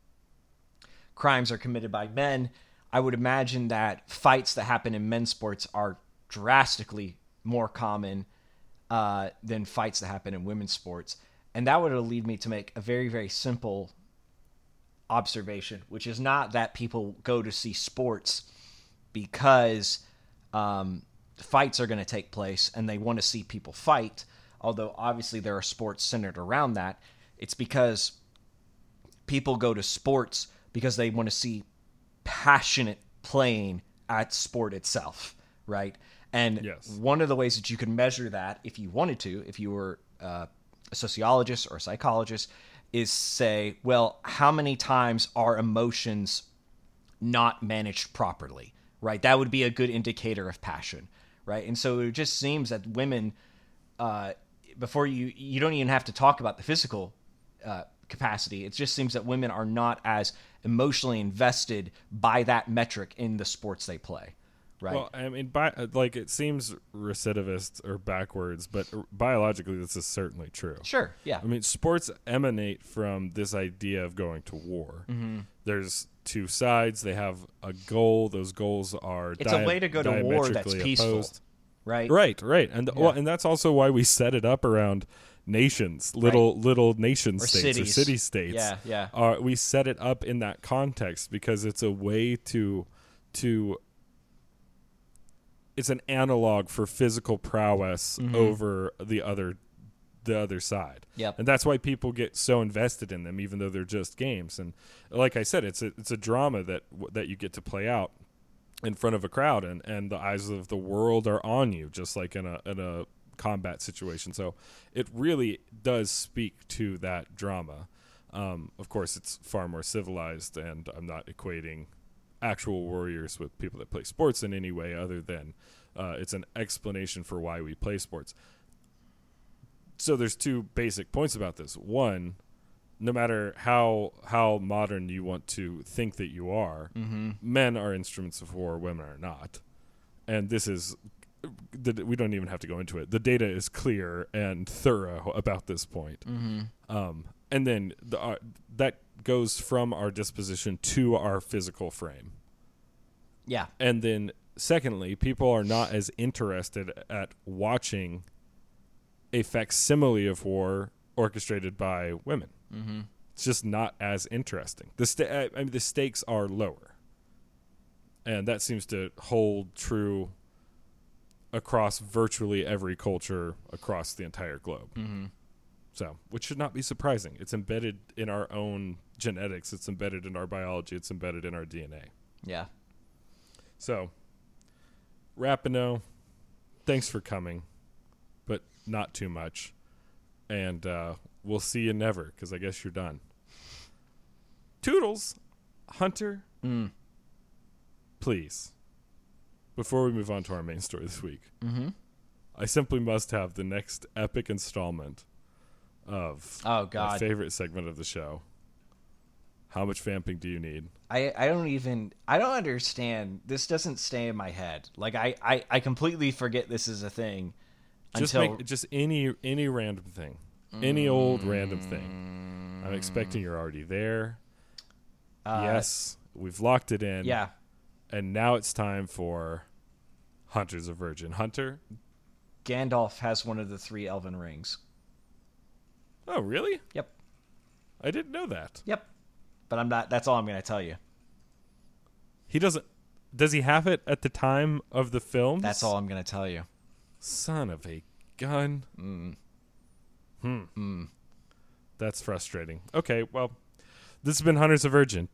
[SPEAKER 2] crimes are committed by men i would imagine that fights that happen in men's sports are drastically more common uh, than fights that happen in women's sports and that would lead me to make a very very simple observation which is not that people go to see sports because um, fights are going to take place and they want to see people fight. Although obviously there are sports centered around that, it's because people go to sports because they want to see passionate playing at sport itself, right? And
[SPEAKER 1] Yes.
[SPEAKER 2] one of the ways that you can measure that, if you wanted to, if you were uh, a sociologist or a psychologist, is say, well, how many times are emotions not managed properly, right? That would be a good indicator of passion, right? And so it just seems that women, uh, before you, you don't even have to talk about the physical uh, capacity. It just seems that women are not as emotionally invested by that metric in the sports they play, right?
[SPEAKER 1] Well, I mean, bi- like it seems recidivist or backwards, but biologically, this is certainly true.
[SPEAKER 2] sure, yeah,
[SPEAKER 1] I mean, sports emanate from this idea of going to war.
[SPEAKER 2] Mm-hmm.
[SPEAKER 1] There's two sides. They have a goal. Those goals are
[SPEAKER 2] It's a way to go to war that's peaceful.
[SPEAKER 1] opposed.
[SPEAKER 2] right,
[SPEAKER 1] Right, right, and well, and that's also why we set it up around nations, little little nation
[SPEAKER 2] Or
[SPEAKER 1] states
[SPEAKER 2] cities.
[SPEAKER 1] or city states.
[SPEAKER 2] Yeah, yeah.
[SPEAKER 1] Uh, we set it up in that context because it's a way to to it's an analog for physical prowess
[SPEAKER 2] Mm-hmm.
[SPEAKER 1] over the other the other side.
[SPEAKER 2] Yep.
[SPEAKER 1] And that's why people get so invested in them even though they're just games. And like I said, it's a it's a drama that that you get to play out in front of a crowd and, and the eyes of the world are on you just like in a in a combat situation. So it really does speak to that drama. Um, of course it's far more civilized and I'm not equating actual warriors with people that play sports in any way other than uh, it's an explanation for why we play sports. So there's two basic points about this. One, no matter how how modern you want to think that you are, men are instruments of war, women are not, and this is we don't even have to go into it. The data is clear and thorough about this point. Um, and then the, uh, that goes from our disposition to our physical frame.
[SPEAKER 2] yeah,
[SPEAKER 1] And then, secondly, people are not as interested at watching a facsimile of war orchestrated by women. Mm-hmm. It's just not as interesting. The sta- I I mean, the stakes are lower, and that seems to hold true across virtually every culture across the entire globe.
[SPEAKER 2] Mm-hmm.
[SPEAKER 1] So, which should not be surprising. It's embedded in our own genetics. It's embedded in our biology. It's embedded in our DNA.
[SPEAKER 2] Yeah.
[SPEAKER 1] So, Rapinoe, thanks for coming, not too much. And uh, we'll see you never, because I guess you're done. Toodles, Hunter,
[SPEAKER 2] Mm.
[SPEAKER 1] please, before we move on to our main story this week,
[SPEAKER 2] Mm-hmm.
[SPEAKER 1] I simply must have the next epic installment of
[SPEAKER 2] Oh
[SPEAKER 1] my
[SPEAKER 2] God.
[SPEAKER 1] favorite segment of the show. How much vamping do you need?
[SPEAKER 2] I, I don't even I don't understand. This doesn't stay in my head. Like I, I, I completely forget this is a thing
[SPEAKER 1] Just
[SPEAKER 2] until
[SPEAKER 1] make just any any random thing, any old random thing. I'm expecting you're already there.
[SPEAKER 2] uh,
[SPEAKER 1] yes, we've locked it in.
[SPEAKER 2] Yeah.
[SPEAKER 1] and now it's time for Hunter's a Virgin. Hunter.
[SPEAKER 2] Gandalf has one of the three elven rings.
[SPEAKER 1] Oh, really?
[SPEAKER 2] Yep.
[SPEAKER 1] I didn't know that.
[SPEAKER 2] Yep. But I'm not that's all I'm gonna tell you.
[SPEAKER 1] He doesn't. Does he have it at the time of the film?
[SPEAKER 2] That's all I'm gonna tell you.
[SPEAKER 1] Son of a gun.
[SPEAKER 2] Mm.
[SPEAKER 1] Hmm.
[SPEAKER 2] Mm.
[SPEAKER 1] That's frustrating. Okay, well, this has been Hunter's of Virgin.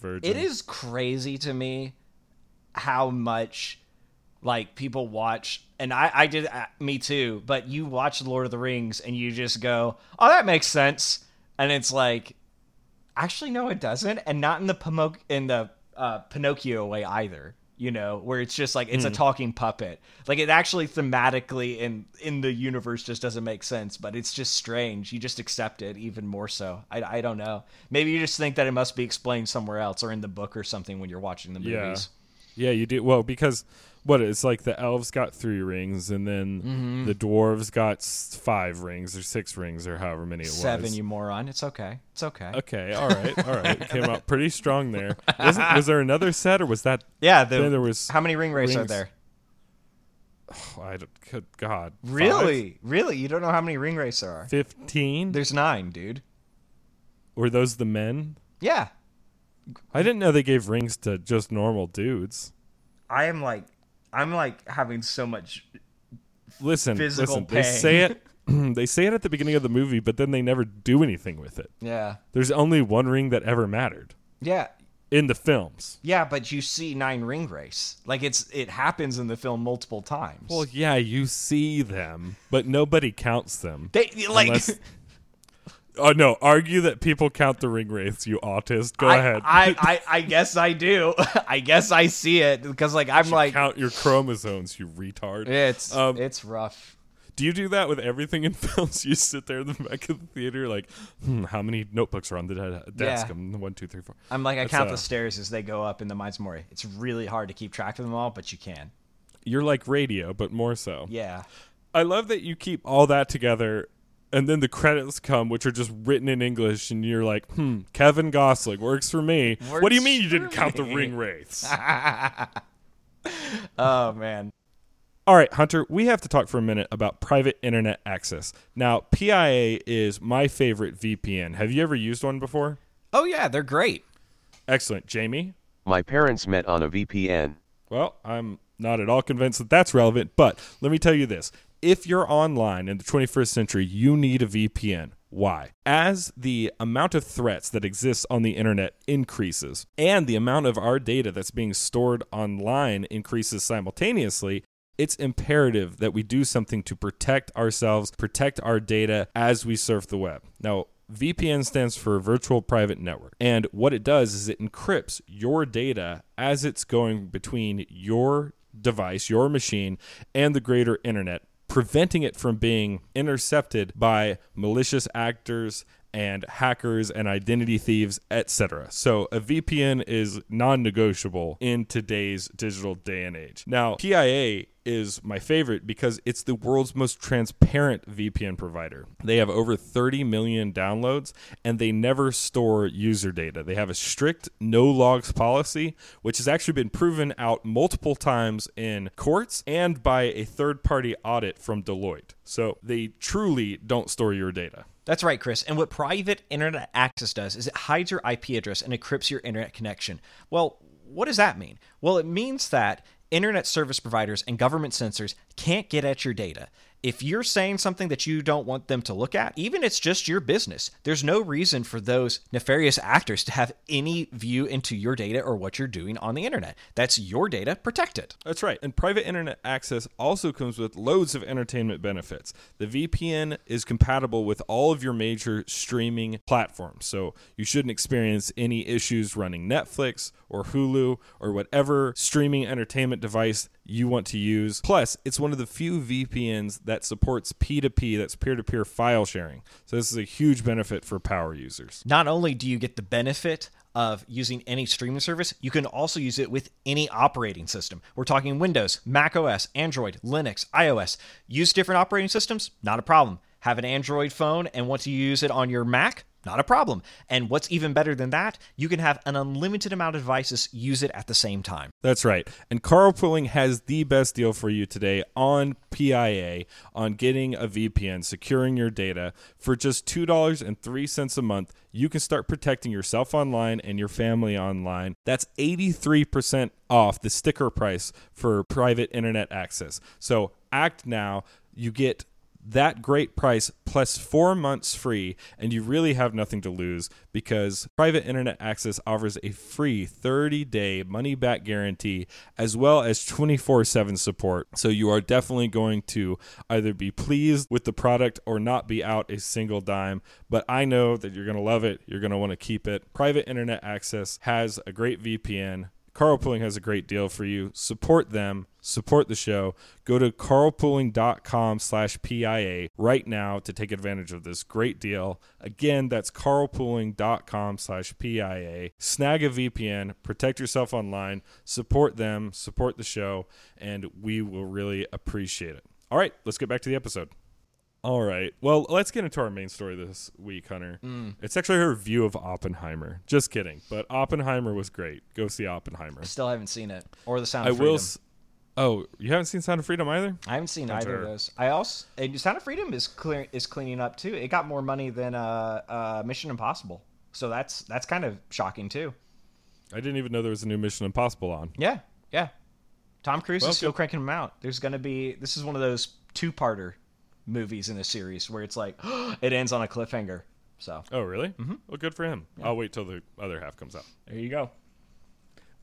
[SPEAKER 1] Virgin.
[SPEAKER 2] It is crazy to me how much like people watch and I I did uh, me too, but you watch Lord of the Rings and you just go, "Oh, that makes sense." And it's like actually no it doesn't and not in the Pimo- in the uh, Pinocchio way either you know where it's just like it's a hmm. talking puppet. Like it actually thematically in in the universe just doesn't make sense but it's just strange. You just accept it even more so. I, I don't know. Maybe you just think that it must be explained somewhere else or in the book or something when you're watching the
[SPEAKER 1] Yeah.
[SPEAKER 2] movies.
[SPEAKER 1] Yeah, you do. Well, because what it's like the elves got three rings, and then
[SPEAKER 2] Mm-hmm.
[SPEAKER 1] the dwarves got five rings or six rings or however many it
[SPEAKER 2] seven
[SPEAKER 1] was.
[SPEAKER 2] you moron it's okay it's okay
[SPEAKER 1] Okay, all right, all right. Came out pretty strong there. Wasn't, was there another set, or was that?
[SPEAKER 2] yeah the,
[SPEAKER 1] Then there was.
[SPEAKER 2] how many ring wraiths are there
[SPEAKER 1] oh, I don't, good God.
[SPEAKER 2] really really you don't know how many ring wraiths there are
[SPEAKER 1] Fifteen.
[SPEAKER 2] there's nine dude
[SPEAKER 1] Were those the men?
[SPEAKER 2] yeah
[SPEAKER 1] I didn't know they gave rings to just normal dudes.
[SPEAKER 2] i am like i'm like having so much
[SPEAKER 1] Listen,
[SPEAKER 2] Physical
[SPEAKER 1] listen. They say it. they say it at the beginning of the movie, but then they never do anything with it.
[SPEAKER 2] yeah
[SPEAKER 1] There's only one ring that ever mattered
[SPEAKER 2] yeah
[SPEAKER 1] in the films.
[SPEAKER 2] Yeah, but you see nine ring wraiths. Like it's it happens in the film multiple times.
[SPEAKER 1] Well, yeah, you see them, but nobody counts them.
[SPEAKER 2] they like
[SPEAKER 1] Unless- Oh no! Argue that people count the ring wraiths, you autist. Go
[SPEAKER 2] I,
[SPEAKER 1] ahead.
[SPEAKER 2] I, I I guess I do. I guess I see it because like I'm like
[SPEAKER 1] count your chromosomes, you retard.
[SPEAKER 2] it's
[SPEAKER 1] Um,
[SPEAKER 2] it's rough.
[SPEAKER 1] Do you do that with everything in films? You sit there in the back of the theater, like, hmm, how many notebooks are on the de- desk?
[SPEAKER 2] Yeah.
[SPEAKER 1] Um, one, two, three, four.
[SPEAKER 2] I'm like I
[SPEAKER 1] That's,
[SPEAKER 2] count
[SPEAKER 1] uh,
[SPEAKER 2] the stairs as they go up in the Mines Moria. It's really hard to keep track of them all, but you can.
[SPEAKER 1] You're like radio, but more so.
[SPEAKER 2] Yeah.
[SPEAKER 1] I love that you keep all that together, and then the credits come, which are just written in English, and you're like, hmm, Kevin Gosling works for me. what do you mean you didn't
[SPEAKER 2] for
[SPEAKER 1] count the
[SPEAKER 2] me.
[SPEAKER 1] ring wraiths?
[SPEAKER 2] Oh man.
[SPEAKER 1] All right, Hunter, we have to talk for a minute about private internet access. Now, PIA is my favorite VPN. Have you ever used one before?
[SPEAKER 2] Oh yeah, they're great.
[SPEAKER 1] Excellent. Jamie?
[SPEAKER 3] My parents met on a VPN.
[SPEAKER 1] Well, I'm not at all convinced that that's relevant, but let me tell you this. If you're online in the 21st century, you need a VPN. Why? As the amount of threats that exist on the internet increases and the amount of our data that's being stored online increases simultaneously, it's imperative that we do something to protect ourselves, protect our data as we surf the web. Now, VPN stands for Virtual Private Network. And what it does is it encrypts your data as it's going between your device, your machine, and the greater internet, preventing it from being intercepted by malicious actors and hackers and identity thieves, etc. So a VPN is non-negotiable in today's digital day and age. Now, PIA is my favorite because it's the world's most transparent VPN provider. They have over 30 million downloads and they never store user data. They have a strict no logs policy, which has actually been proven out multiple times in courts and by a third party audit from Deloitte. So they truly don't store your data.
[SPEAKER 2] That's right, Chris. And what private internet access does is it hides your IP address and encrypts your internet connection. Well, what does that mean? Well, it means that internet service providers and government censors can't get at your data. If you're saying something that you don't want them to look at, even it's just your business, there's no reason for those nefarious actors to have any view into your data or what you're doing on the internet. That's your data, protect it.
[SPEAKER 1] That's right. And private internet access also comes with loads of entertainment benefits. The VPN is compatible with all of your major streaming platforms. So you shouldn't experience any issues running Netflix or Hulu or whatever streaming entertainment device you want to use. Plus, it's one of the few VPNs that supports P2P, that's peer to peer file sharing. So, this is a huge benefit for power users.
[SPEAKER 2] Not only do you get the benefit of using any streaming service, you can also use it with any operating system. We're talking Windows, Mac OS, Android, Linux, iOS. Use different operating systems? Not a problem. Have an Android phone and want to use it on your Mac? Not a problem. And what's even better than that, you can have an unlimited amount of devices use it at the same time.
[SPEAKER 1] That's right. And Carlpooling has the best deal for you today on PIA on getting a VPN, securing your data. For just $2.03 a month, you can start protecting yourself online and your family online. That's 83% off the sticker price for private internet access. So act now. You get that great price plus four months free, and you really have nothing to lose because private internet access offers a free 30 day money back guarantee as well as 24 7 support. So you are definitely going to either be pleased with the product or not be out a single dime. But I know that you're going to love it, you're going to want to keep it. Private internet access has a great VPN. Carlpooling has a great deal for you. Support them, support the show. Go to carlpooling.com slash PIA right now to take advantage of this great deal. Again, that's carlpooling.com slash PIA. Snag a VPN, protect yourself online, support them, support the show, and we will really appreciate it. All right, let's get back to the episode. All right. Well, let's get into our main story this week, Hunter. It's actually a review of Oppenheimer. Just kidding. But Oppenheimer was great. Go see Oppenheimer.
[SPEAKER 2] I Still haven't seen it. Or The Sound
[SPEAKER 1] I
[SPEAKER 2] of
[SPEAKER 1] will.
[SPEAKER 2] Freedom.
[SPEAKER 1] S- oh, you haven't seen Sound of Freedom either?
[SPEAKER 2] I haven't seen either of those. I also and Sound of Freedom is clear is cleaning up too. It got more money than uh, uh, Mission Impossible, so that's that's kind of shocking too.
[SPEAKER 1] I didn't even know there was a new Mission Impossible on.
[SPEAKER 2] Yeah, yeah. Tom Cruise
[SPEAKER 1] Well,
[SPEAKER 2] is still
[SPEAKER 1] good-
[SPEAKER 2] cranking them out. There's gonna be this is one of those two parter movies in a series where it's like it ends on a cliffhanger. So
[SPEAKER 1] Oh, really? Mm-hmm. Well, good for him. I'll wait till the other half comes out.
[SPEAKER 2] there you go.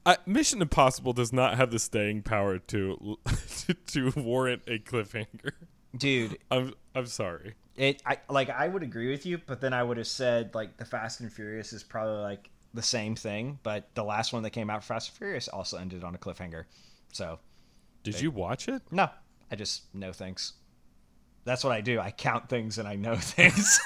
[SPEAKER 1] I, Mission Impossible does not have the staying power to to warrant a cliffhanger.
[SPEAKER 2] Dude,
[SPEAKER 1] I'm I'm sorry.
[SPEAKER 2] it I like I would agree with you, but then I would have said like the Fast and Furious is probably like the same thing, but the last one that came out Fast and Furious also ended on a cliffhanger. So
[SPEAKER 1] Did you watch it?
[SPEAKER 2] no, I just no things. That's what I do. I count things and I know things.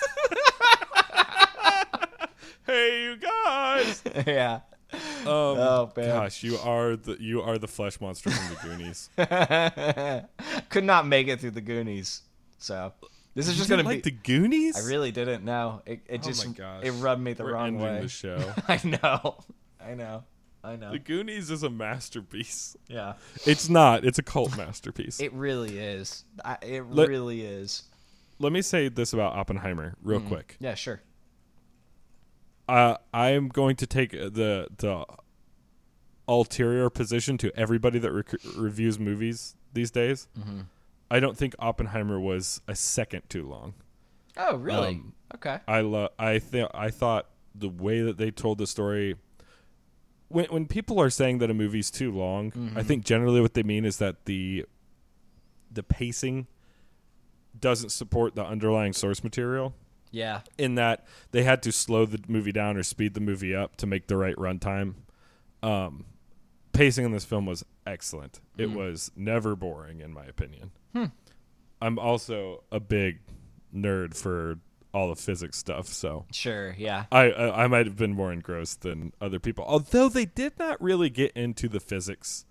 [SPEAKER 1] Hey, you guys!
[SPEAKER 2] yeah.
[SPEAKER 1] Um,
[SPEAKER 2] Oh, man.
[SPEAKER 1] gosh, you are the you are the flesh monster from the Goonies.
[SPEAKER 2] Could not make it through the Goonies. So this is
[SPEAKER 1] You
[SPEAKER 2] just gonna
[SPEAKER 1] like
[SPEAKER 2] be.
[SPEAKER 1] the Goonies.
[SPEAKER 2] I really didn't know. It, it
[SPEAKER 1] Oh
[SPEAKER 2] just it rubbed me the
[SPEAKER 1] We're
[SPEAKER 2] wrong way.
[SPEAKER 1] the show.
[SPEAKER 2] I know. I know. I know.
[SPEAKER 1] the Goonies is a masterpiece.
[SPEAKER 2] Yeah.
[SPEAKER 1] It's not. It's a cult masterpiece.
[SPEAKER 2] It really is. I, it
[SPEAKER 1] Let-
[SPEAKER 2] really is.
[SPEAKER 1] Let me say this about Oppenheimer real quick.
[SPEAKER 2] Yeah, sure.
[SPEAKER 1] uh, I am going to take the the ulterior position to everybody that rec- reviews movies these days.
[SPEAKER 2] Mm-hmm.
[SPEAKER 1] I don't think Oppenheimer was a second too long.
[SPEAKER 2] Oh, really?
[SPEAKER 1] Um,
[SPEAKER 2] okay.
[SPEAKER 1] I lo- I th- I thought the way that they told the story. When when people are saying that a movie's too long, I mm-hmm. think generally what they mean is that the the pacing doesn't support the underlying source material
[SPEAKER 2] Yeah.
[SPEAKER 1] in that they had to slow the movie down or speed the movie up to make the right runtime. Um, pacing in this film was excellent. It mm. was never boring, in my opinion. Hmm. I'm also a big nerd for all the physics stuff. So
[SPEAKER 2] Sure, yeah.
[SPEAKER 1] I I, I might have been more engrossed than other people. Although they did not really get into the physics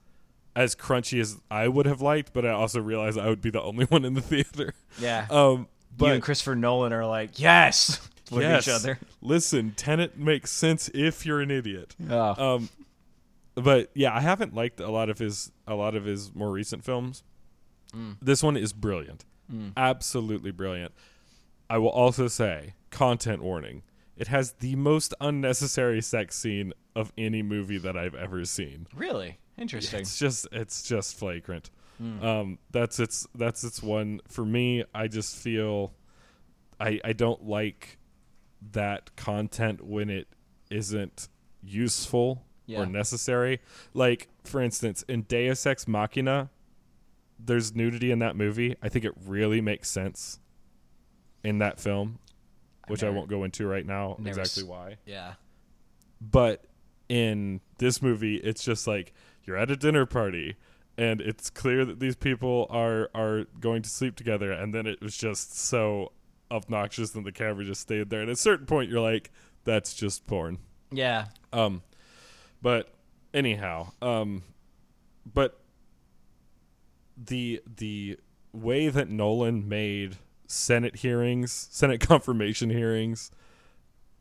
[SPEAKER 1] as crunchy as I would have liked, but I also realized I would be the only one in the theater.
[SPEAKER 2] Yeah.
[SPEAKER 1] Um, but
[SPEAKER 2] you and Christopher Nolan are like, yes, look at each
[SPEAKER 1] yes,
[SPEAKER 2] other.
[SPEAKER 1] Listen, Tenet makes sense if you're an idiot.
[SPEAKER 2] Oh.
[SPEAKER 1] Um, but yeah, I haven't liked a lot of his a lot of his more recent films. This one is brilliant, absolutely brilliant. I will also say, content warning: it has the most unnecessary sex scene of any movie that I've ever seen.
[SPEAKER 2] really interesting.
[SPEAKER 1] It's just it's just flagrant. Um, that's its that's its one for me. I just feel I I don't like that content when it isn't useful
[SPEAKER 2] Yeah.
[SPEAKER 1] or necessary. Like for instance, in Deus Ex Machina, there's nudity in that movie. I think it really makes sense in that film, which I
[SPEAKER 2] never-
[SPEAKER 1] won't go into right now exactly
[SPEAKER 2] s-
[SPEAKER 1] why
[SPEAKER 2] Yeah.
[SPEAKER 1] but in this movie it's just like you're at a dinner party and it's clear that these people are are going to sleep together and then it was just so obnoxious and the camera just stayed there and at a certain point you're like that's just porn
[SPEAKER 2] Yeah.
[SPEAKER 1] um but anyhow um but the the way that Nolan made Senate hearings, Senate confirmation hearings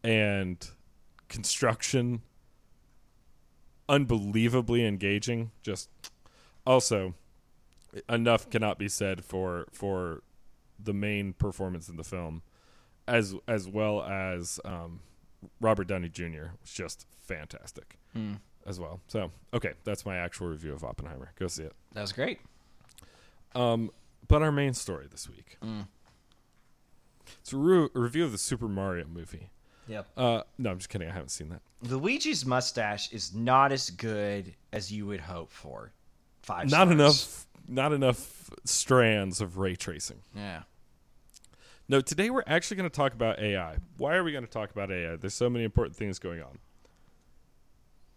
[SPEAKER 1] and construction unbelievably engaging just also enough cannot be said for for the main performance in the film as as well as um, Robert Downey Jr. was just fantastic as well. So, okay, that's my actual review of Oppenheimer. Go see it.
[SPEAKER 2] That was great.
[SPEAKER 1] Um, but our main story this week. It's a, re- review of the Super Mario movie.
[SPEAKER 2] Yep.
[SPEAKER 1] Uh, no, I'm just kidding. I haven't seen that.
[SPEAKER 2] Luigi's mustache is not as good as you would hope for. Five
[SPEAKER 1] Not
[SPEAKER 2] stars.
[SPEAKER 1] enough. Not enough strands of ray tracing.
[SPEAKER 2] Yeah.
[SPEAKER 1] No, today we're actually going to talk about AI. Why are we going to talk about AI? There's so many important things going on.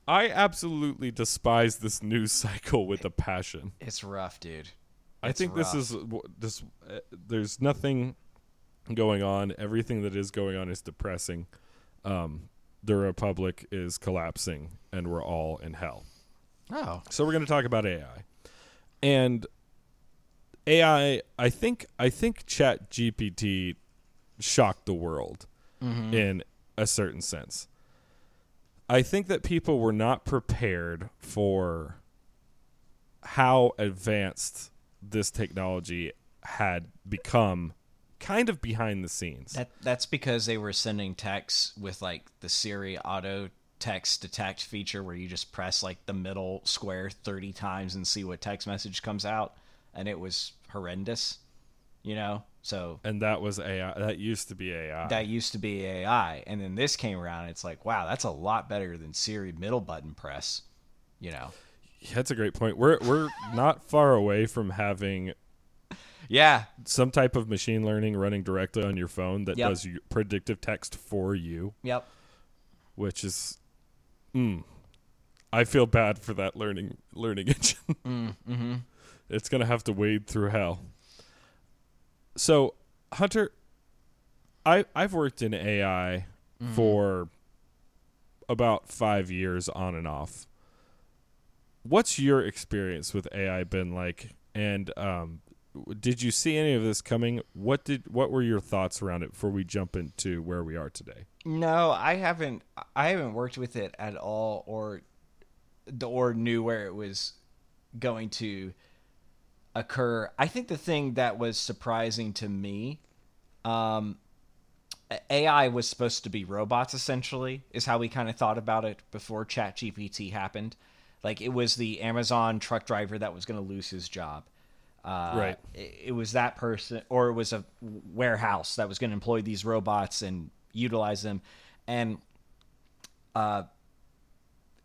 [SPEAKER 1] I absolutely despise this news cycle with a passion.
[SPEAKER 2] It's rough, dude.
[SPEAKER 1] I
[SPEAKER 2] It's
[SPEAKER 1] think this is this. Uh, there's nothing going on. Everything that is going on is depressing. Um, the republic is collapsing, and we're all in hell.
[SPEAKER 2] Oh.
[SPEAKER 1] So we're going to talk about AI, and AI. I think I think Chat GPT shocked the world in a certain sense. I think that people were not prepared for how advanced this technology had become kind of behind the scenes.
[SPEAKER 2] That that's because they were sending texts with like the Siri auto text detect feature where you just press like the middle square 30 times and see what text message comes out and it was horrendous. You know? So
[SPEAKER 1] and that was AI. That used to be AI.
[SPEAKER 2] that used to be AI and then this came around and it's like, wow, that's a lot better than Siri middle button press. You know.
[SPEAKER 1] Yeah, that's a great point. We're we're not far away from having
[SPEAKER 2] Yeah.
[SPEAKER 1] some type of machine learning running directly on your phone that
[SPEAKER 2] Yep.
[SPEAKER 1] does predictive text for you,
[SPEAKER 2] Yep.
[SPEAKER 1] which is, mm, I feel bad for that learning learning engine.
[SPEAKER 2] mm-hmm.
[SPEAKER 1] it's gonna have to wade through hell. So, Hunter, I I've worked in AI for about five years on and off. What's your experience with AI been like? And um, did you see any of this coming? What did what were your thoughts around it before we jump into where we are today?
[SPEAKER 2] No, I haven't. I haven't worked with it at all, or or knew where it was going to occur. I think the thing that was surprising to me, um, AI was supposed to be robots. Essentially, is how we kind of thought about it before ChatGPT happened. Like it was the Amazon truck driver that was going to lose his job. Uh,
[SPEAKER 1] Right.
[SPEAKER 2] It, it was that person, or it was a warehouse that was going to employ these robots and utilize them, and uh,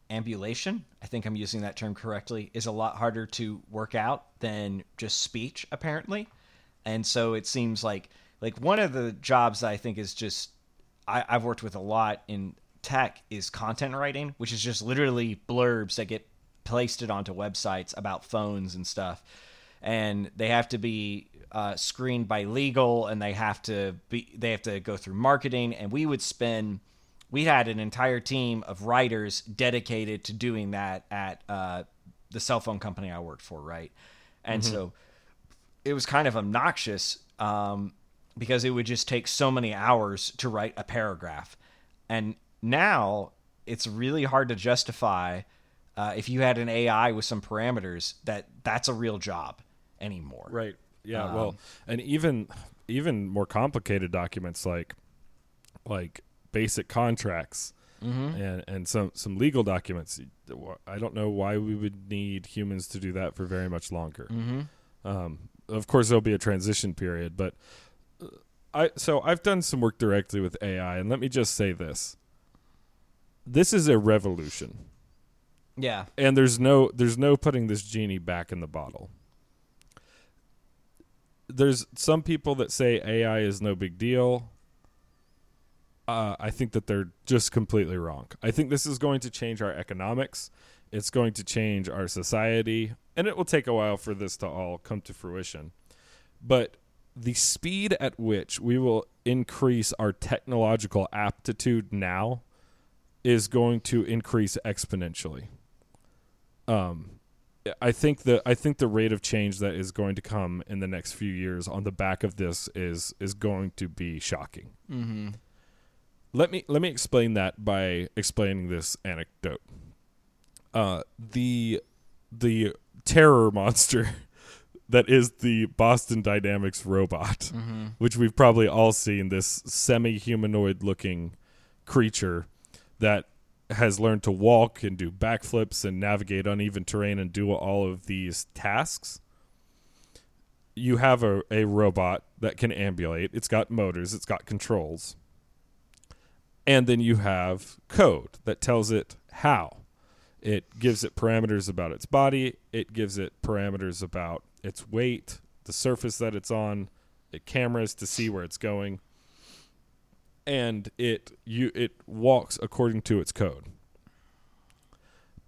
[SPEAKER 2] ambulation. I think I'm using that term correctly. Is a lot harder to work out than just speech, apparently, and so it seems like like one of the jobs that I think is just I, I've worked with a lot in tech is content writing, which is just literally blurbs that get pasted onto websites about phones and stuff. And they have to be uh, screened by legal and they have to be they have to go through marketing and we would spend we had an entire team of writers dedicated to doing that at uh, the cell phone company I worked for, right? And so it was kind of obnoxious um, because it would just take so many hours to write a paragraph. And now it's really hard to justify uh, if you had an AI with some parameters that that's a real job anymore.
[SPEAKER 1] Right. Yeah. well, and even even more complicated documents like like basic contracts and and some some legal documents. I don't know why we would need humans to do that for very much longer. Um, of course, there'll be a transition period, but uh, I so I've done some work directly with AI, and let me just say this: this is a revolution
[SPEAKER 2] Yeah.
[SPEAKER 1] and there's no there's no putting this genie back in the bottle. There's some people that say AI is no big deal. Uh, I think that they're just completely wrong. I think this is going to change our economics. It's going to change our society, and it will take a while for this to all come to fruition. But the speed at which we will increase our technological aptitude now is going to increase exponentially um I think the I think the rate of change that is going to come in the next few years on the back of this is is going to be shocking.
[SPEAKER 2] Mm-hmm.
[SPEAKER 1] Let me let me explain that by explaining this anecdote. Uh, the the terror monster that is the Boston Dynamics robot, which we've probably all seen this semi humanoid looking creature that has learned to walk and do backflips and navigate uneven terrain and do all of these tasks. You have a, a robot that can ambulate. It's got motors, it's got controls. And then you have code that tells it how. It gives it parameters about its body, it gives it parameters about its weight, the surface that it's on, it cameras to see where it's going and it you it walks according to its code.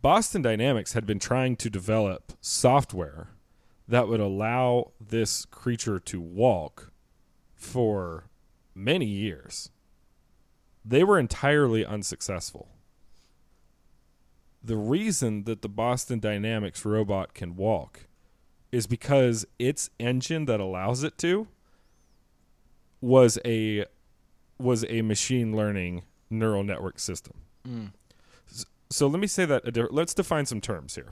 [SPEAKER 1] Boston Dynamics had been trying to develop software that would allow this creature to walk for many years. They were entirely unsuccessful. The reason that the Boston Dynamics robot can walk is because its engine that allows it to was a was a machine learning neural network system. Mm. S- So let me say that. Di- let's define some terms here.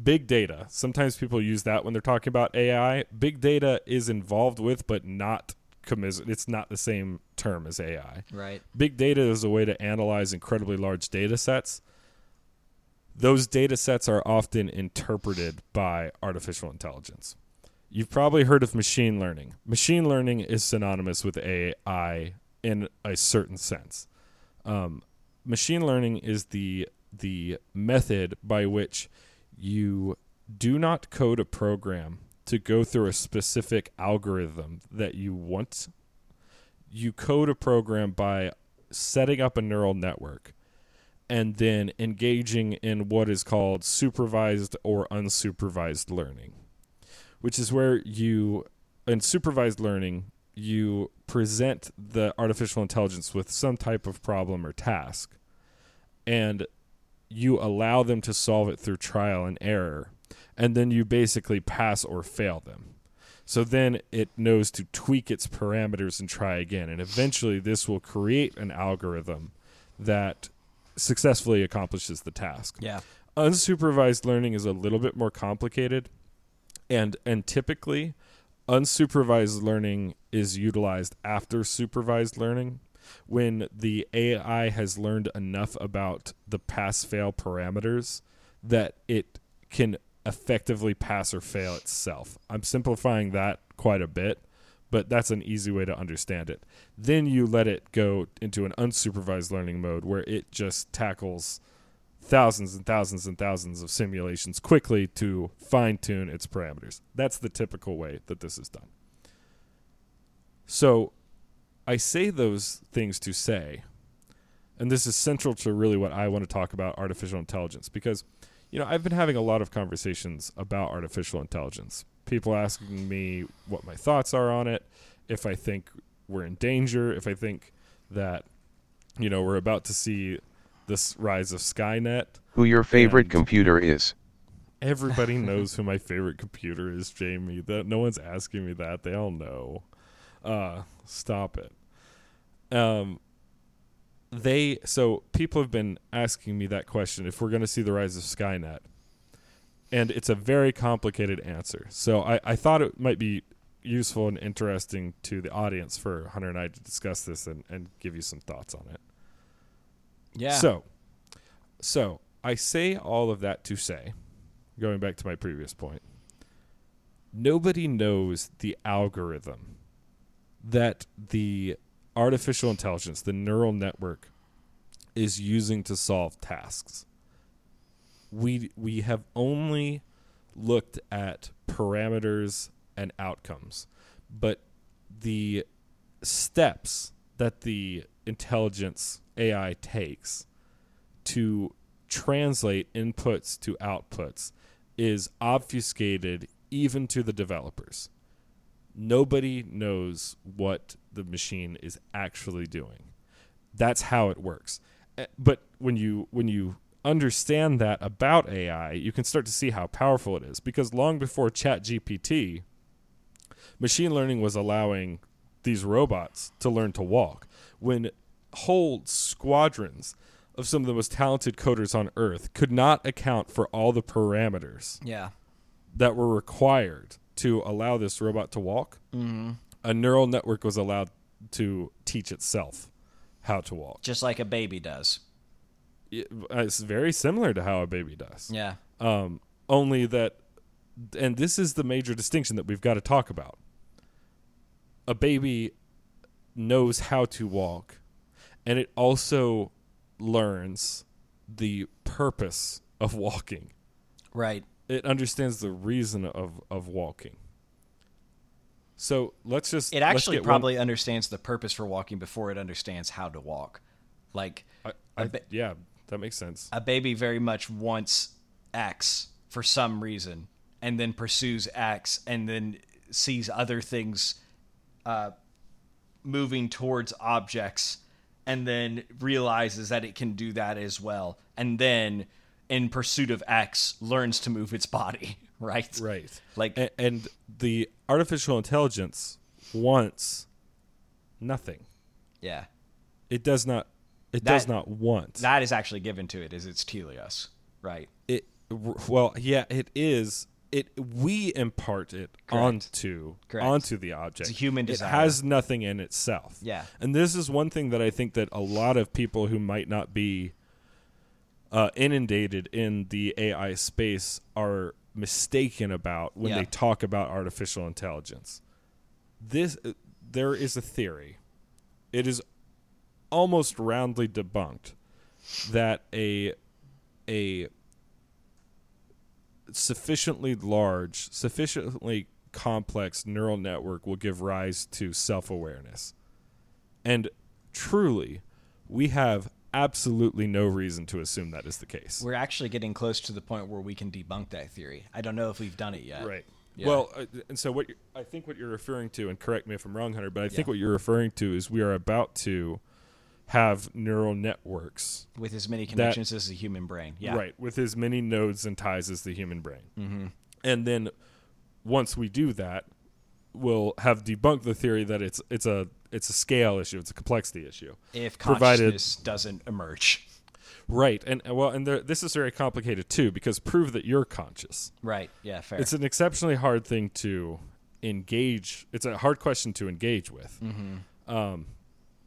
[SPEAKER 1] Big data. Sometimes people use that when they're talking about AI. Big data is involved with, but not commis- It's not the same term as AI.
[SPEAKER 2] Right.
[SPEAKER 1] Big data is a way to analyze incredibly large data sets. Those data sets are often interpreted by artificial intelligence. You've probably heard of machine learning. Machine learning is synonymous with AI in a certain sense. Um, machine learning is the the method by which you do not code a program to go through a specific algorithm that you want. You code a program by setting up a neural network and then engaging in what is called supervised or unsupervised learning which is where you in supervised learning you present the artificial intelligence with some type of problem or task and you allow them to solve it through trial and error and then you basically pass or fail them so then it knows to tweak its parameters and try again and eventually this will create an algorithm that successfully accomplishes the task
[SPEAKER 2] Yeah.
[SPEAKER 1] unsupervised learning is a little bit more complicated and and typically unsupervised learning is utilized after supervised learning when the AI has learned enough about the pass fail parameters that it can effectively pass or fail itself. I'm simplifying that quite a bit, but that's an easy way to understand it. Then you let it go into an unsupervised learning mode where it just tackles thousands and thousands and thousands of simulations quickly to fine tune its parameters. That's the typical way that this is done. So I say those things to say, and this is central to really what I want to talk about artificial intelligence because, you know, I've been having a lot of conversations about artificial intelligence people asking me what my thoughts are on it, if I think we're in danger, if I think that you know we're about to see this rise of Skynet.
[SPEAKER 3] Who your favorite
[SPEAKER 1] And-
[SPEAKER 3] computer is.
[SPEAKER 1] Everybody knows who my favorite computer is, Jamie. That no one's asking me that. They all know. Uh, stop it. Um, they so people have been asking me that question if we're going to see the rise of Skynet, and it's a very complicated answer. So I, I thought it might be useful and interesting to the audience for Hunter and I to discuss this and, and give you some thoughts on it.
[SPEAKER 2] Yeah.
[SPEAKER 1] So, so I say all of that to say, going back to my previous point, nobody knows the algorithm that the artificial intelligence, the neural network, is using to solve tasks. We we have only looked at parameters and outcomes, but the steps that the intelligence AI takes to translate inputs to outputs is obfuscated even to the developers. Nobody knows what the machine is actually doing. That's how it works. Eh, But when you when you understand that about AI, you can start to see how powerful it is because long before ChatGPT, machine learning was allowing these robots to learn to walk. When whole squadrons of some of the most talented coders on earth could not account for all the parameters
[SPEAKER 2] yeah.
[SPEAKER 1] that were required to allow this robot to walk, a neural network was allowed to teach itself how to walk.
[SPEAKER 2] Just like a baby does.
[SPEAKER 1] It- It's very similar to how a baby does.
[SPEAKER 2] Yeah.
[SPEAKER 1] Um, only that, and this is the major distinction that we've got to talk about. A baby knows how to walk, and it also learns the purpose of walking.
[SPEAKER 2] Right.
[SPEAKER 1] It understands the reason of, of walking. So let's just
[SPEAKER 2] It
[SPEAKER 1] let's
[SPEAKER 2] actually
[SPEAKER 1] get one-
[SPEAKER 2] probably understands the purpose for walking before it understands how to walk. Like
[SPEAKER 1] I, I,
[SPEAKER 2] ba-
[SPEAKER 1] yeah, that makes sense.
[SPEAKER 2] a baby very much wants X for some reason and then pursues X and then sees other things uh, moving towards objects and then realizes that it can do that as well. And then in pursuit of X learns to move its body, right?
[SPEAKER 1] Right.
[SPEAKER 2] Like
[SPEAKER 1] A- and the artificial intelligence wants nothing.
[SPEAKER 2] yeah.
[SPEAKER 1] It does not. It
[SPEAKER 2] That-
[SPEAKER 1] does not want
[SPEAKER 2] That is actually given to it is its Telios, right?
[SPEAKER 1] it. Well, yeah, it is. It we impart it
[SPEAKER 2] Correct.
[SPEAKER 1] onto
[SPEAKER 2] Correct.
[SPEAKER 1] onto the object.
[SPEAKER 2] It's a human
[SPEAKER 1] It has nothing in itself.
[SPEAKER 2] Yeah.
[SPEAKER 1] and this is one thing that I think that a lot of people who might not be uh, inundated in the AI space are mistaken about when
[SPEAKER 2] Yeah.
[SPEAKER 1] they talk about artificial intelligence. This uh, there is a theory. It is almost roundly debunked that a a sufficiently large, sufficiently complex neural network will give rise to self-awareness. And truly, we have absolutely no reason to assume that is the case.
[SPEAKER 2] We're actually getting close to the point where we can debunk that theory. I don't know if we've done it yet.
[SPEAKER 1] Right.
[SPEAKER 2] Yeah.
[SPEAKER 1] Well, uh, and so what I think what you're referring to, and correct me if I'm wrong, Hunter, but I think what you're referring to is we are about to have neural networks,
[SPEAKER 2] With as many connections as the human brain. Yeah.
[SPEAKER 1] right, with as many nodes and ties as the human brain. Mm-hmm. And then once we do that, we'll have debunked the theory that it's it's a it's a scale issue, it's a complexity issue.
[SPEAKER 2] If
[SPEAKER 1] Provided-
[SPEAKER 2] consciousness doesn't emerge.
[SPEAKER 1] Right, and uh, well, and there, this is very complicated too because prove that you're conscious.
[SPEAKER 2] Right. Yeah, fair.
[SPEAKER 1] It's an exceptionally hard thing to engage. It's a hard question to engage with. Um,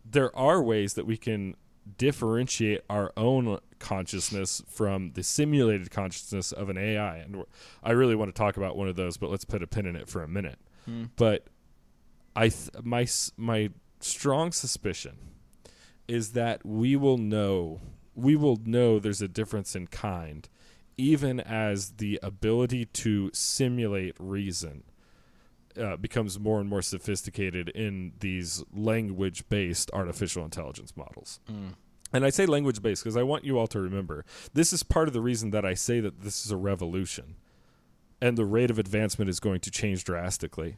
[SPEAKER 1] there are ways that we can differentiate our own consciousness from the simulated consciousness of an AI, and I really want to talk about one of those, but let's put a pin in it for a minute. Hmm. But I, th- my my strong suspicion is that we will know we will know there's a difference in kind even as the ability to simulate reason uh, becomes more and more sophisticated in these language based artificial intelligence models. And I say language based because I want you all to remember this is part of the reason that I say that this is a revolution. and the rate of advancement is going to change drastically.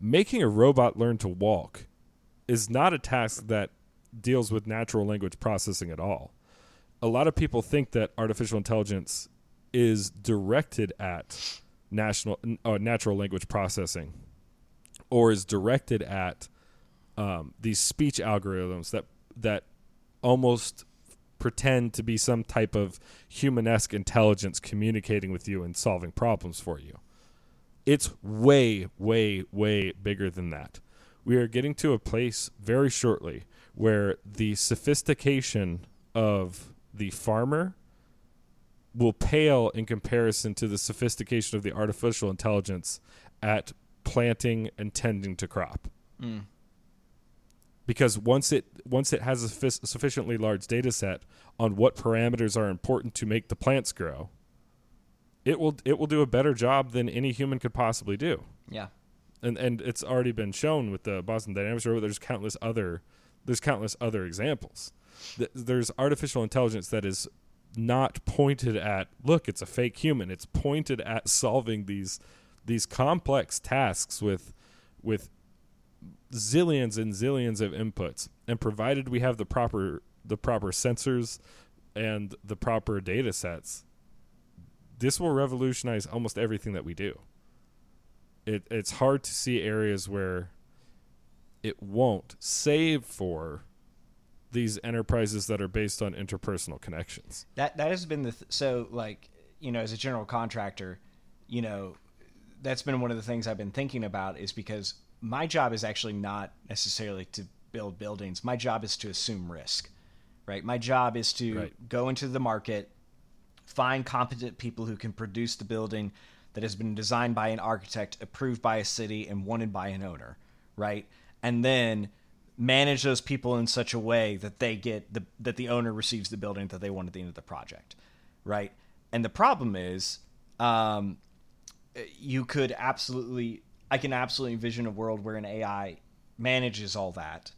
[SPEAKER 1] Making a robot learn to walk is not a task that deals with natural language processing at all. A lot of people think that artificial intelligence is directed at national uh, natural language processing or is directed at um, these speech algorithms that that almost pretend to be some type of humanesque intelligence communicating with you and solving problems for you. It's way, way, way bigger than that. We are getting to a place very shortly where the sophistication of the farmer will pale in comparison to the sophistication of the artificial intelligence at planting and tending to crop.
[SPEAKER 2] Mm.
[SPEAKER 1] Because once it once it has a f- sufficiently large data set on what parameters are important to make the plants grow, it will it will do a better job than any human could possibly do.
[SPEAKER 2] Yeah.
[SPEAKER 1] And and it's already been shown with the Boston Dynamics robot. There's countless other there's countless other examples. Th- There's artificial intelligence that is not pointed at look, it's a fake human. It's pointed at solving these these complex tasks with with zillions and zillions of inputs. And provided we have the proper the proper sensors and the proper data sets, this will revolutionize almost everything that we do. It it's hard to see areas where it won't, save for these enterprises that are based on interpersonal connections.
[SPEAKER 2] That that has been the th- so like you know as a general contractor, you know that's been one of the things I've been thinking about is because my job is actually not necessarily to build buildings. My job is to assume risk. Right? My job is to
[SPEAKER 1] Right.
[SPEAKER 2] go into the market, find competent people who can produce the building that has been designed by an architect, approved by a city and wanted by an owner, right? And then manage those people in such a way that they get the that the owner receives the building that they want at the end of the project, right? And the problem is, um, you could absolutely, I can absolutely envision a world where an AI manages all that,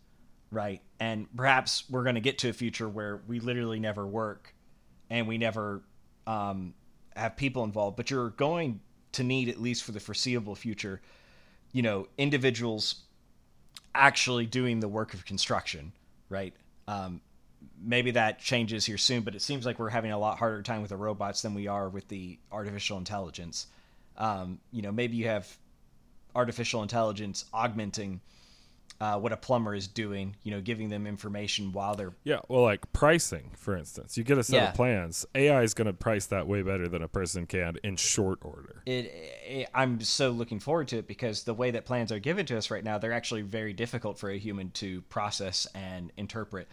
[SPEAKER 2] right? And perhaps we're going to get to a future where we literally never work, and we never um, have people involved. But you're going to need, at least for the foreseeable future, you know, individuals actually doing the work of construction, right? Um, maybe that changes here soon, but it seems like we're having a lot harder time with the robots than we are with the artificial intelligence. Um, you know, maybe you have artificial intelligence augmenting uh, what a plumber is doing. You know, giving them information while they're
[SPEAKER 1] Yeah, well, like pricing, for instance, you get a set
[SPEAKER 2] Yeah.
[SPEAKER 1] of plans. AI is going to price that way better than a person can in short order.
[SPEAKER 2] it, it, I'm so looking forward to it because the way that plans are given to us right now, they're actually very difficult for a human to process and interpret.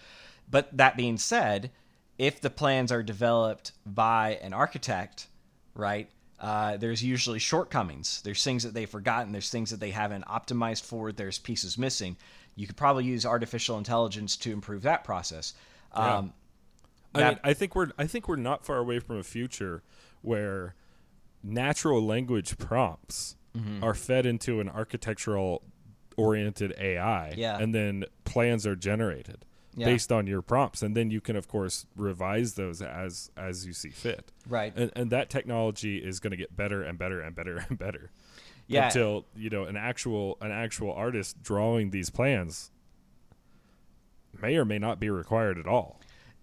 [SPEAKER 2] But that being said, if the plans are developed by an architect, right, uh, there's usually shortcomings. There's things that they've forgotten. There's things that they haven't optimized for. There's pieces missing. You could probably use artificial intelligence to improve that process.
[SPEAKER 1] Yeah.
[SPEAKER 2] Um,
[SPEAKER 1] I
[SPEAKER 2] that-
[SPEAKER 1] mean, I think we're I think we're not far away from a future where natural language prompts
[SPEAKER 2] Mm-hmm.
[SPEAKER 1] are fed into an architectural oriented AI,
[SPEAKER 2] Yeah.
[SPEAKER 1] and then plans are generated
[SPEAKER 2] Yeah.
[SPEAKER 1] based on your prompts, and then you can of course revise those as as you see fit.
[SPEAKER 2] Right.
[SPEAKER 1] and, and that technology is going to get better and better and better and better.
[SPEAKER 2] Yeah.
[SPEAKER 1] until you know an actual an actual artist drawing these plans may or may not be required at all.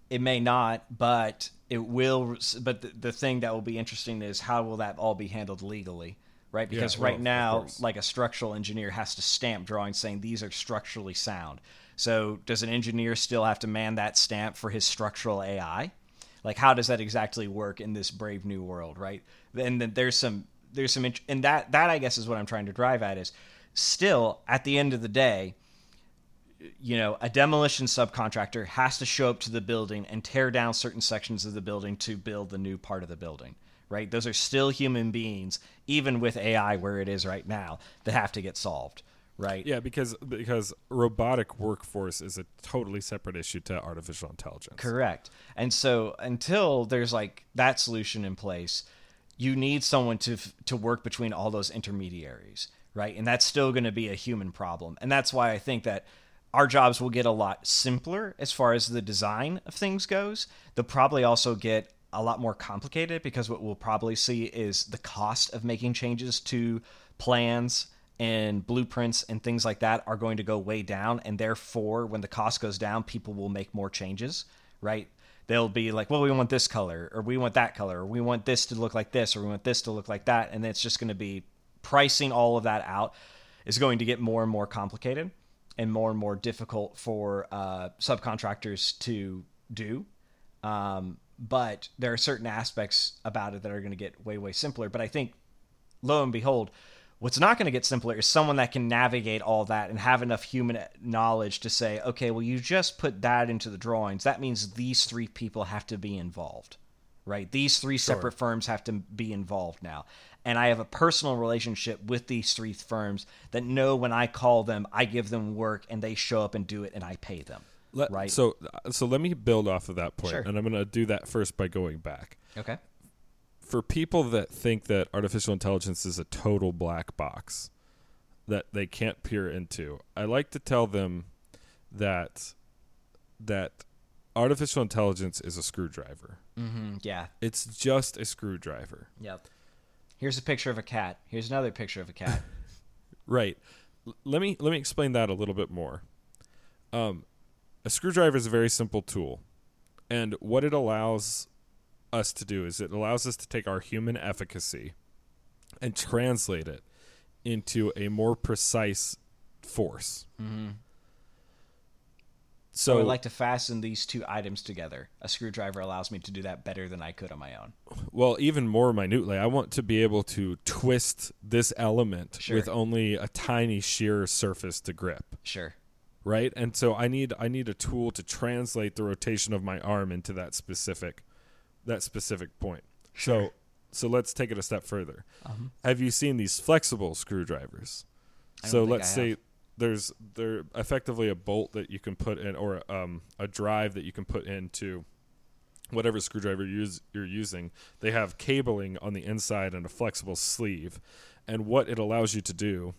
[SPEAKER 2] It may not, but it will. But the, the thing that will be interesting is how will that all be handled legally, right? Because
[SPEAKER 1] well,
[SPEAKER 2] right now, like a structural engineer has to stamp drawings saying these are structurally sound. So does an engineer still have to man that stamp for his structural AI? Like how does that exactly work in this brave new world, right? And then there's some there's some and that that I guess is what I'm trying to drive at is still at the end of the day you know, a demolition subcontractor has to show up to the building and tear down certain sections of the building to build the new part of the building, right? Those are still human beings, even with AI where it is right now, that have to get solved, right?
[SPEAKER 1] Yeah, because because robotic workforce is a totally separate issue to artificial intelligence.
[SPEAKER 2] Correct. And so until there's like that solution in place, you need someone to to work between all those intermediaries, right? And that's still going to be a human problem. And that's why I think that our jobs will get a lot simpler as far as the design of things goes. They'll probably also get a lot more complicated because what we'll probably see is the cost of making changes to plans and blueprints and things like that are going to go way down. And therefore when the cost goes down people will make more changes right? They'll be like well we want this color or we want that color or we want this to look like this or we want this to look like that. And it's just going to be pricing all of that out is going to get more and more complicated and more and more difficult for uh, subcontractors to do. Um, but there are certain aspects about it that are going to get way way simpler. But i think lo and behold what's not going to get simpler is someone that can navigate all that and have enough human knowledge to say okay well you just put that into the drawings. That means these three people have to be involved right? These three separate firms have to be involved now. And i have a personal relationship with these three firms that know when i call them i give them work and they show up and do it and i pay them
[SPEAKER 1] Let,
[SPEAKER 2] right?
[SPEAKER 1] So uh, so let me build off of that point,
[SPEAKER 2] Sure.
[SPEAKER 1] and I'm going to do that first by going back.
[SPEAKER 2] okay
[SPEAKER 1] For people that think that artificial intelligence is a total black box that they can't peer into, I like to tell them that that artificial intelligence is a screwdriver.
[SPEAKER 2] mm-hmm. yeah
[SPEAKER 1] It's just a screwdriver.
[SPEAKER 2] Yep. Here's a picture of a cat. Here's another picture of a cat.
[SPEAKER 1] Right. L- let me let me explain that a little bit more. Um, a screwdriver is a very simple tool, and what it allows us to do is it allows us to take our human efficacy and translate it into a more precise force.
[SPEAKER 2] mm-hmm.
[SPEAKER 1] So,
[SPEAKER 2] So I'd like to fasten these two items together. A screwdriver allows me to do that better than I could on my own.
[SPEAKER 1] well, even more minutely, I want to be able to twist this element
[SPEAKER 2] Sure.
[SPEAKER 1] with only a tiny shear surface to grip.
[SPEAKER 2] Sure.
[SPEAKER 1] right and so i need i need a tool to translate the rotation of my arm into that specific that specific point. So so let's take it a step further. Have you seen these flexible screwdrivers? So let's say there's they're effectively a bolt that you can put in or um, a drive that you can put into whatever screwdriver you're, use, you're using. They have cabling on the inside and a flexible sleeve. And what it allows you to do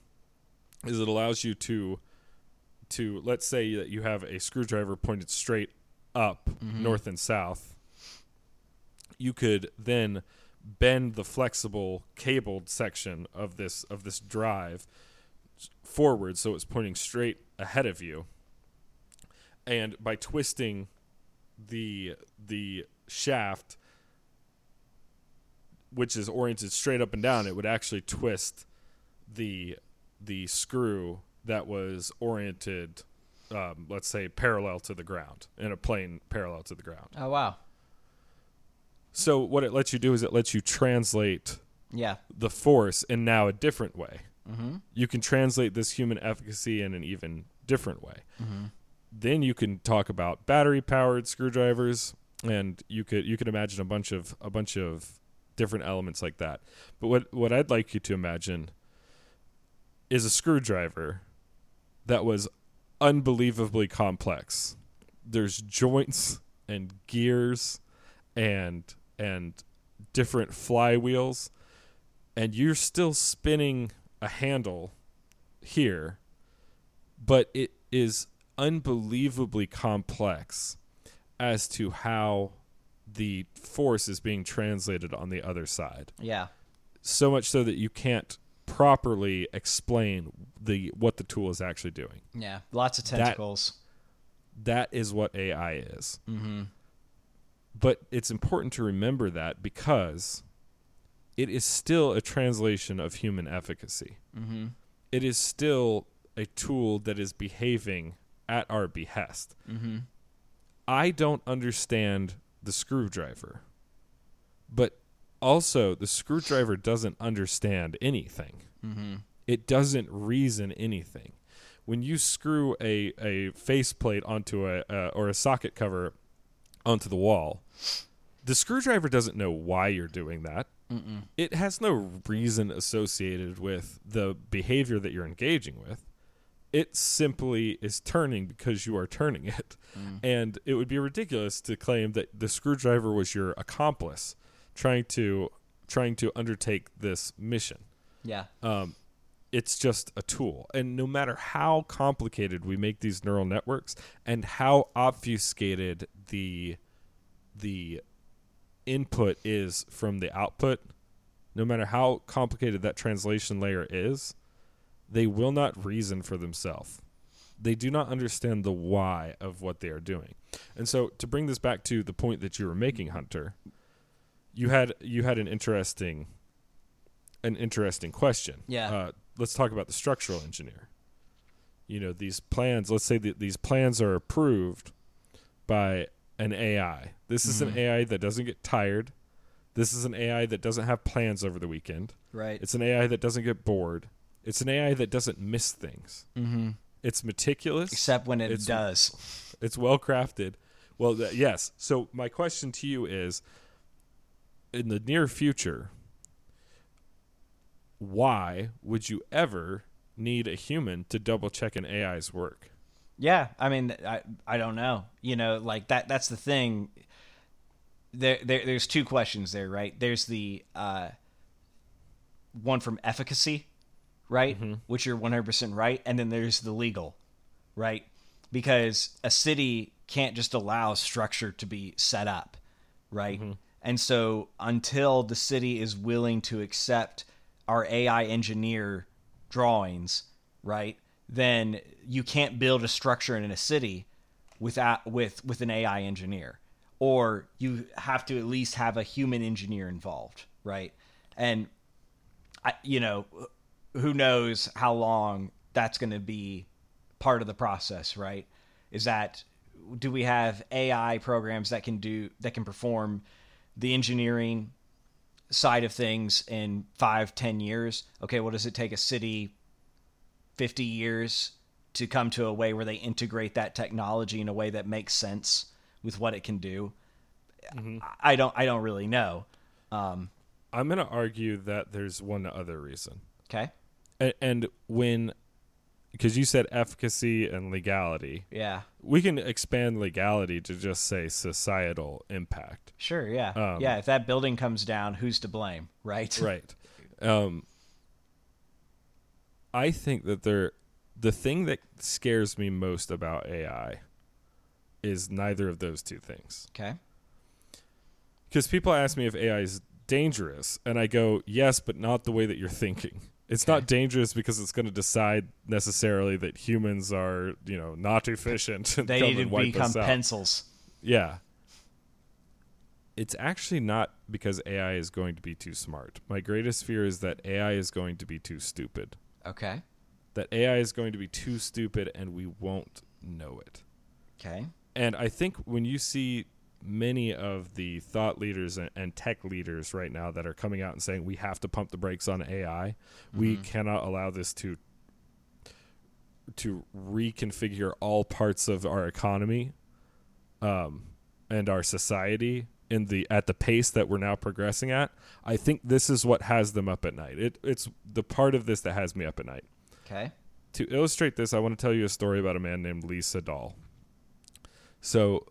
[SPEAKER 1] is it allows you to to let's say that you have a screwdriver pointed straight up north and south you could then bend the flexible cabled section of this of this drive forward so it's pointing straight ahead of you and by twisting the the shaft which is oriented straight up and down it would actually twist the the screw that was oriented um, let's say parallel to the ground in a plane parallel to the ground
[SPEAKER 2] Oh wow.
[SPEAKER 1] So what it lets you do is it lets you translate
[SPEAKER 2] Yeah.
[SPEAKER 1] the force in now a different way
[SPEAKER 2] Mm-hmm.
[SPEAKER 1] you can translate this human efficacy in an even different way.
[SPEAKER 2] Mm-hmm.
[SPEAKER 1] Then you can talk about battery powered screwdrivers, and you could you could imagine a bunch of a bunch of different elements like that. But what what I'd like you to imagine is a screwdriver that was unbelievably complex. There's joints and gears and and different flywheels and you're still spinning a handle here, but it is unbelievably complex as to how the force is being translated on the other side.
[SPEAKER 2] Yeah.
[SPEAKER 1] So much so that you can't properly explain the what the tool is actually doing.
[SPEAKER 2] Yeah. Lots of tentacles.
[SPEAKER 1] That is what AI is.
[SPEAKER 2] mm-hmm.
[SPEAKER 1] But it's important to remember that because it is still a translation of human efficacy.
[SPEAKER 2] Mm-hmm.
[SPEAKER 1] It is still a tool that is behaving at our behest.
[SPEAKER 2] Mm-hmm.
[SPEAKER 1] I don't understand the screwdriver, but also the screwdriver doesn't understand anything.
[SPEAKER 2] Mm-hmm.
[SPEAKER 1] It doesn't reason anything. When you screw a, a faceplate onto a uh, or a socket cover onto the wall, the screwdriver doesn't know why you're doing that.
[SPEAKER 2] Mm-mm.
[SPEAKER 1] It has no reason associated with the behavior that you're engaging with. It simply is turning because you are turning it. And it would be ridiculous to claim that the screwdriver was your accomplice trying to trying to undertake this mission.
[SPEAKER 2] Yeah.
[SPEAKER 1] Um, it's just a tool. And no matter how complicated we make these neural networks and how obfuscated the the input is from the output, no matter how complicated that translation layer is, they will not reason for themselves. They do not understand the why of what they are doing. And so to bring this back to the point that you were making, Hunter, you had you had an interesting an interesting question.
[SPEAKER 2] Yeah.
[SPEAKER 1] Uh, let's talk about the structural engineer. You know, these plans, let's say that these plans are approved by an AI. This is an AI that doesn't get tired. This is an AI that doesn't have plans over the weekend.
[SPEAKER 2] Right.
[SPEAKER 1] It's an AI that doesn't get bored. It's an AI that doesn't miss things.
[SPEAKER 2] mm-hmm.
[SPEAKER 1] It's meticulous.
[SPEAKER 2] Except when it
[SPEAKER 1] It's-
[SPEAKER 2] does.
[SPEAKER 1] It's well crafted. Well, th- yes. So my question to you is: in the near future, why would you ever need a human to double check an AI's work?
[SPEAKER 2] Yeah, I mean, I I don't know. You know, like that. That's the thing. There, there there's two questions there, right? There's the uh, one from efficacy, right, which you're 100 percent right, and then there's the legal, right? Because a city can't just allow structure to be set up, right? And so until the city is willing to accept our AI engineer drawings, right? Then you can't build a structure in a city without with with an AI engineer, or you have to at least have a human engineer involved, right? And I, you know, who knows how long that's going to be part of the process, right? Is that do we have AI programs that can do that can perform the engineering side of things in five, ten years? Okay, well, does it take a city 50 years to come to a way where they integrate that technology in a way that makes sense with what it can do? I- I don't I don't really know. Um,
[SPEAKER 1] I'm going to argue that there's one other reason.
[SPEAKER 2] okay.
[SPEAKER 1] And, and when, because you said efficacy and legality,
[SPEAKER 2] Yeah.
[SPEAKER 1] we can expand legality to just say societal impact.
[SPEAKER 2] Sure, yeah.
[SPEAKER 1] Um,
[SPEAKER 2] yeah, if that building comes down, who's to blame, right?
[SPEAKER 1] right. Um, I think that there, the thing that scares me most about AI is neither of those two things.
[SPEAKER 2] Okay.
[SPEAKER 1] Because people ask me if AI is dangerous, and I go, yes, but not the way that you're thinking. It's not dangerous because it's going to decide necessarily that humans are, you know, not efficient.
[SPEAKER 2] They need to become pencils.
[SPEAKER 1] Yeah. It's actually not because AI is going to be too smart. My greatest fear is that AI is going to be too stupid.
[SPEAKER 2] Okay.
[SPEAKER 1] That AI is going to be too stupid and we won't know it.
[SPEAKER 2] Okay.
[SPEAKER 1] And I think when you see many of the thought leaders and, tech leaders right now that are coming out and saying we have to pump the brakes on AI, we cannot allow this to to reconfigure all parts of our economy um, and our society in the at the pace that we're now progressing at. I think this is what has them up at night. It, it's the part of this that has me up at night
[SPEAKER 2] Okay.
[SPEAKER 1] to illustrate this, I want to tell you a story about a man named Lee Sedol. So,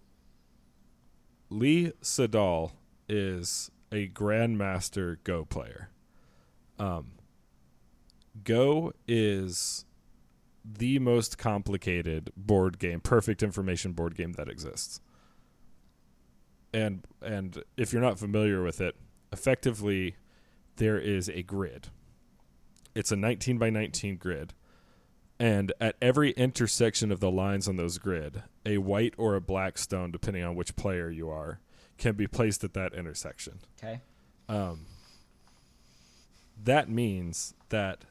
[SPEAKER 1] Lee Sedol is a grandmaster Go player. Um, Go is the most complicated board game, perfect information board game that exists. And and if you're not familiar with it, effectively there is a grid. It's a 19 by 19 grid. And at every intersection of the lines on those grid, a white or a black stone, depending on which player you are, can be placed at that intersection.
[SPEAKER 2] Okay.
[SPEAKER 1] Um, that means that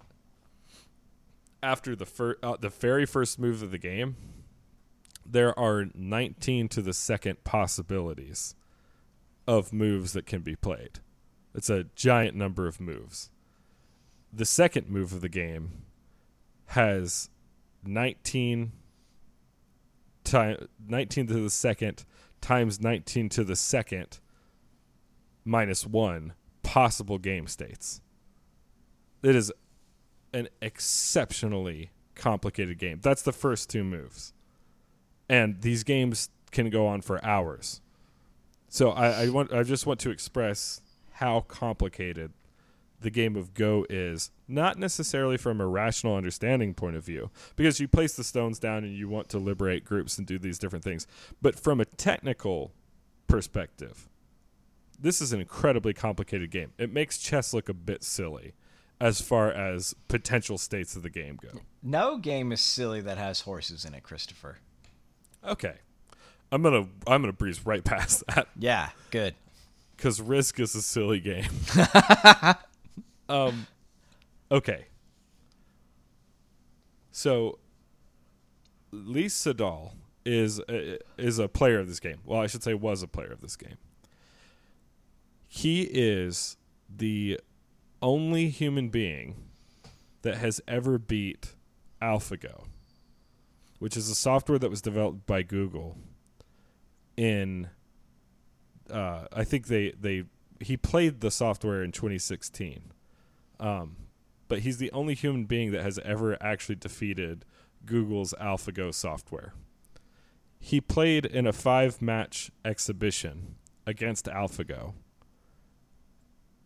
[SPEAKER 1] after the fir- uh, the very first move of the game, there are 19 to the second possibilities of moves that can be played. It's a giant number of moves. The second move of the game has 19 time 19 to the second times 19 to the second minus 1 possible game states. It is an exceptionally complicated game. That's the first two moves. And these games can go on for hours. So I, I want I just want to express how complicated the game of Go is, not necessarily from a rational understanding point of view, because you place the stones down and you want to liberate groups and do these different things, but from a technical perspective, this is an incredibly complicated game. It makes chess look a bit silly as far as potential states of the game go.
[SPEAKER 2] No game is silly that has horses in it, Christopher.
[SPEAKER 1] Okay. I'm going to I'm going to breeze right past that
[SPEAKER 2] Yeah, good.
[SPEAKER 1] cuz Risk is a silly game. um okay. So Lee Sedol is a, is a player of this game. Well, I should say was a player of this game. He is the only human being that has ever beat AlphaGo, which is a software that was developed by Google in uh, I think they they he played the software in 2016. Um, but he's the only human being that has ever actually defeated Google's AlphaGo software. He played in a five match exhibition against AlphaGo,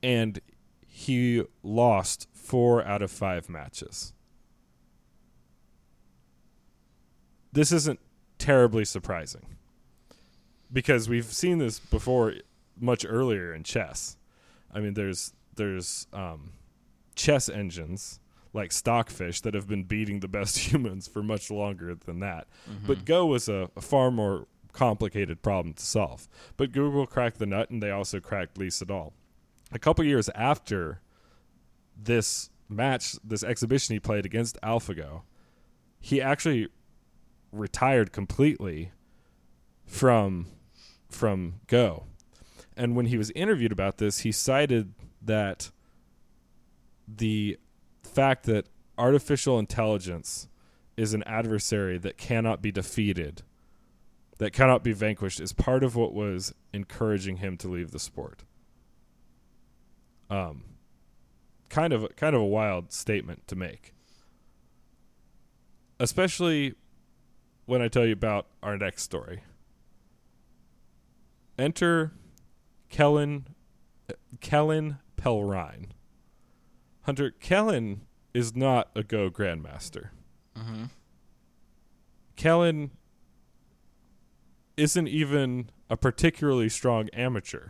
[SPEAKER 1] and he lost four out of five matches. This isn't terribly surprising because we've seen this before much earlier in chess. I mean, there's there's um, chess engines like Stockfish that have been beating the best humans for much longer than that. Mm-hmm. But Go was a, a far more complicated problem to solve. But Google cracked the nut, and they also cracked Lee Sedol. A couple years after this match, this exhibition he played against AlphaGo, he actually retired completely from from Go. And when he was interviewed about this, he cited that the fact that artificial intelligence is an adversary that cannot be defeated, that cannot be vanquished, is part of what was encouraging him to leave the sport. Um, kind of kind of a wild statement to make, especially when I tell you about our next story. Enter Kellen Kellen Pelrine. Hunter Kellen is not a Go grandmaster.
[SPEAKER 2] Mm-hmm.
[SPEAKER 1] Kellen isn't even a particularly strong amateur.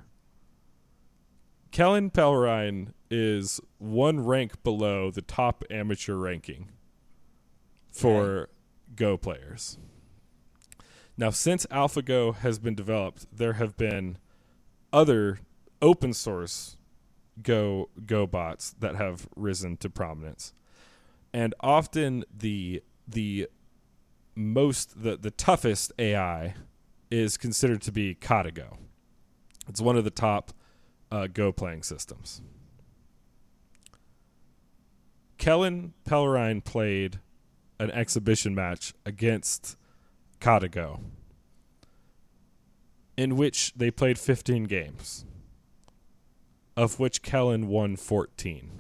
[SPEAKER 1] Kellen Pelrine is one rank below the top amateur ranking for Go players. Now, since AlphaGo has been developed, there have been other open source Go Go bots that have risen to prominence, and often the the most the the toughest AI is considered to be Katago. It's one of the top uh, Go playing systems. Kellen Pelrine played an exhibition match against Katago, in which they played 15 games, of which Kellen won 14.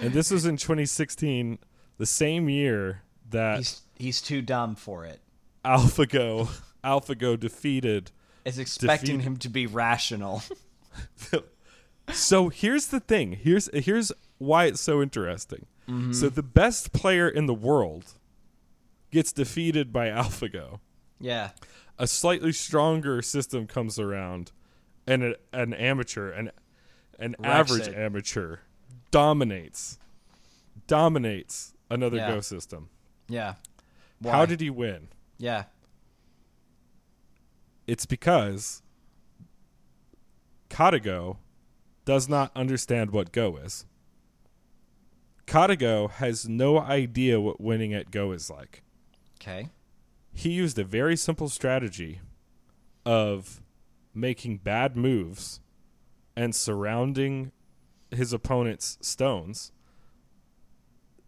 [SPEAKER 1] and this was in 2016, the same year that
[SPEAKER 2] He's he's too dumb for it.
[SPEAKER 1] AlphaGo AlphaGo defeated.
[SPEAKER 2] Is expecting
[SPEAKER 1] Defeat-
[SPEAKER 2] him to be rational.
[SPEAKER 1] So here's the thing. Here's here's why it's so interesting. Mm-hmm. So the best player in the world gets defeated by AlphaGo.
[SPEAKER 2] yeah.
[SPEAKER 1] A slightly stronger system comes around, and a, an amateur, an an
[SPEAKER 2] Wrecks
[SPEAKER 1] average
[SPEAKER 2] it.
[SPEAKER 1] amateur, dominates dominates another
[SPEAKER 2] Yeah.
[SPEAKER 1] Go system.
[SPEAKER 2] Yeah.
[SPEAKER 1] How did he win?
[SPEAKER 2] Yeah.
[SPEAKER 1] It's because Katago does not understand what Go is. Katago has no idea what winning at Go is like.
[SPEAKER 2] Okay.
[SPEAKER 1] He used a very simple strategy of making bad moves and surrounding his opponent's stones,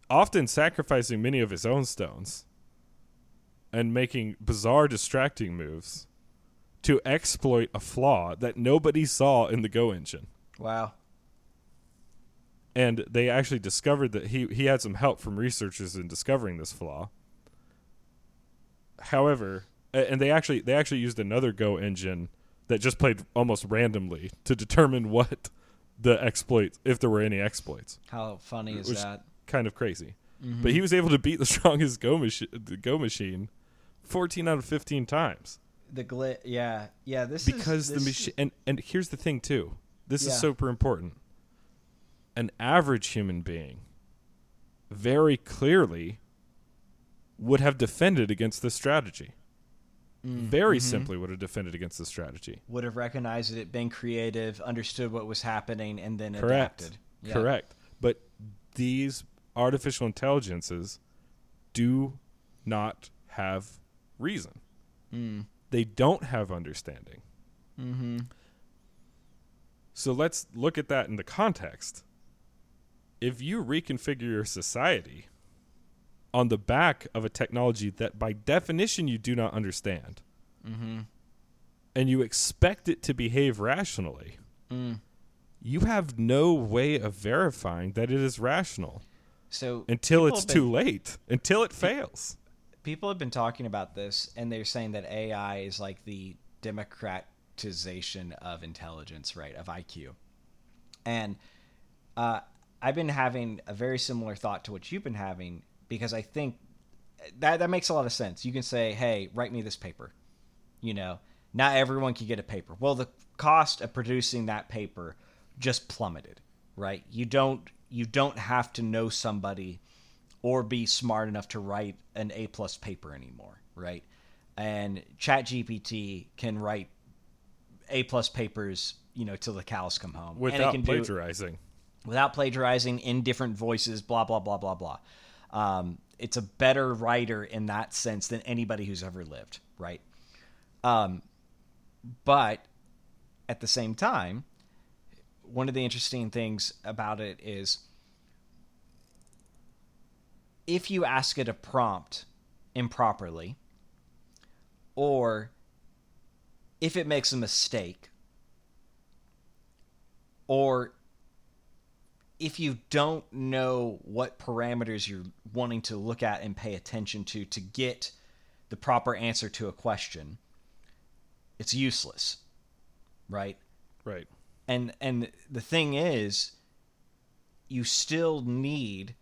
[SPEAKER 1] often sacrificing many of his own stones, and making bizarre distracting moves to exploit a flaw that nobody saw in the Go engine.
[SPEAKER 2] Wow.
[SPEAKER 1] And they actually discovered that he, he had some help from researchers in discovering this flaw. However, and they actually they actually used another Go engine that just played almost randomly to determine what the exploits if there were any exploits.
[SPEAKER 2] How funny is that?
[SPEAKER 1] Kind of crazy. Mm-hmm. But he was able to beat the strongest Go machine the Go machine 14 out of 15 times.
[SPEAKER 2] The glit. Yeah, yeah. This
[SPEAKER 1] because
[SPEAKER 2] is,
[SPEAKER 1] the machine and and here's the thing too this
[SPEAKER 2] Yeah.
[SPEAKER 1] is super important an average human being very clearly would have defended against this strategy
[SPEAKER 2] Mm,
[SPEAKER 1] very
[SPEAKER 2] mhm.
[SPEAKER 1] simply would have defended against this strategy
[SPEAKER 2] would have recognized it, been creative, understood what was happening, and then
[SPEAKER 1] correct
[SPEAKER 2] adapted. Yeah.
[SPEAKER 1] correct but these artificial intelligences do not have reason
[SPEAKER 2] Mm.
[SPEAKER 1] they don't have understanding
[SPEAKER 2] Mm-hmm.
[SPEAKER 1] So let's look at that in the context. If you reconfigure your society on the back of a technology that by definition you do not understand,
[SPEAKER 2] Mm-hmm.
[SPEAKER 1] and you expect it to behave rationally,
[SPEAKER 2] Mm.
[SPEAKER 1] you have no way of verifying that it is rational
[SPEAKER 2] So
[SPEAKER 1] until it's
[SPEAKER 2] have
[SPEAKER 1] too late, until it fails.
[SPEAKER 2] People have been talking about this, and they're saying that AI is like the democratization of intelligence, right? Of IQ. And uh, I've been having a very similar thought to what you've been having because I think that that makes a lot of sense. You can say, "Hey, write me this paper." You know, not everyone can get a paper. Well, the cost of producing that paper just plummeted, right? You don't you don't have to know somebody or be smart enough to write an A plus paper anymore, right? And ChatGPT can write A plus papers, you know, till the cows come home, and it
[SPEAKER 1] Without plagiarizing.
[SPEAKER 2] without plagiarizing in different voices, blah blah blah blah blah. Um, it's a better writer in that sense than anybody who's ever lived, right? Um, but at the same time, one of the interesting things about it is if you ask it a prompt improperly, or if it makes a mistake, or if you don't know what parameters you're wanting to look at and pay attention to to get the proper answer to a question, it's useless, right?
[SPEAKER 1] Right.
[SPEAKER 2] And and the thing is, you still need.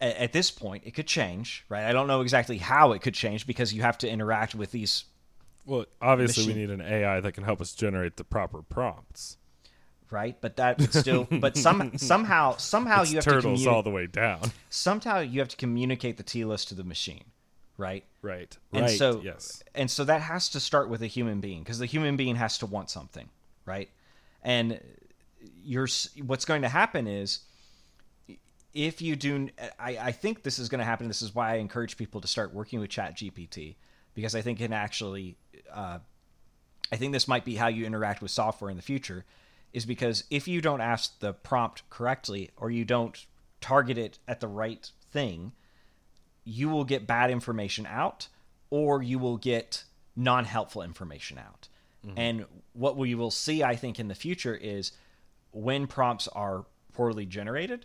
[SPEAKER 2] At, at this point, it could change, right? I don't know exactly how it could change because you have to interact with these
[SPEAKER 1] Well, obviously,
[SPEAKER 2] Machine.
[SPEAKER 1] we need an AI that can help us generate the proper prompts.
[SPEAKER 2] Right? But that would still, but some somehow somehow
[SPEAKER 1] it's
[SPEAKER 2] you have to
[SPEAKER 1] turtles
[SPEAKER 2] communi-
[SPEAKER 1] all the way down.
[SPEAKER 2] somehow you have to communicate the T list to the machine, right?
[SPEAKER 1] Right.
[SPEAKER 2] And
[SPEAKER 1] right.
[SPEAKER 2] so
[SPEAKER 1] yes.
[SPEAKER 2] and so that has to start with a human being because the human being has to want something, right? And you're what's going to happen is if you do I, I think this is going to happen this is why i encourage people to start working with chat gpt because i think it actually uh, i think this might be how you interact with software in the future is because if you don't ask the prompt correctly or you don't target it at the right thing you will get bad information out or you will get non-helpful information out mm-hmm. and what we will see i think in the future is when prompts are poorly generated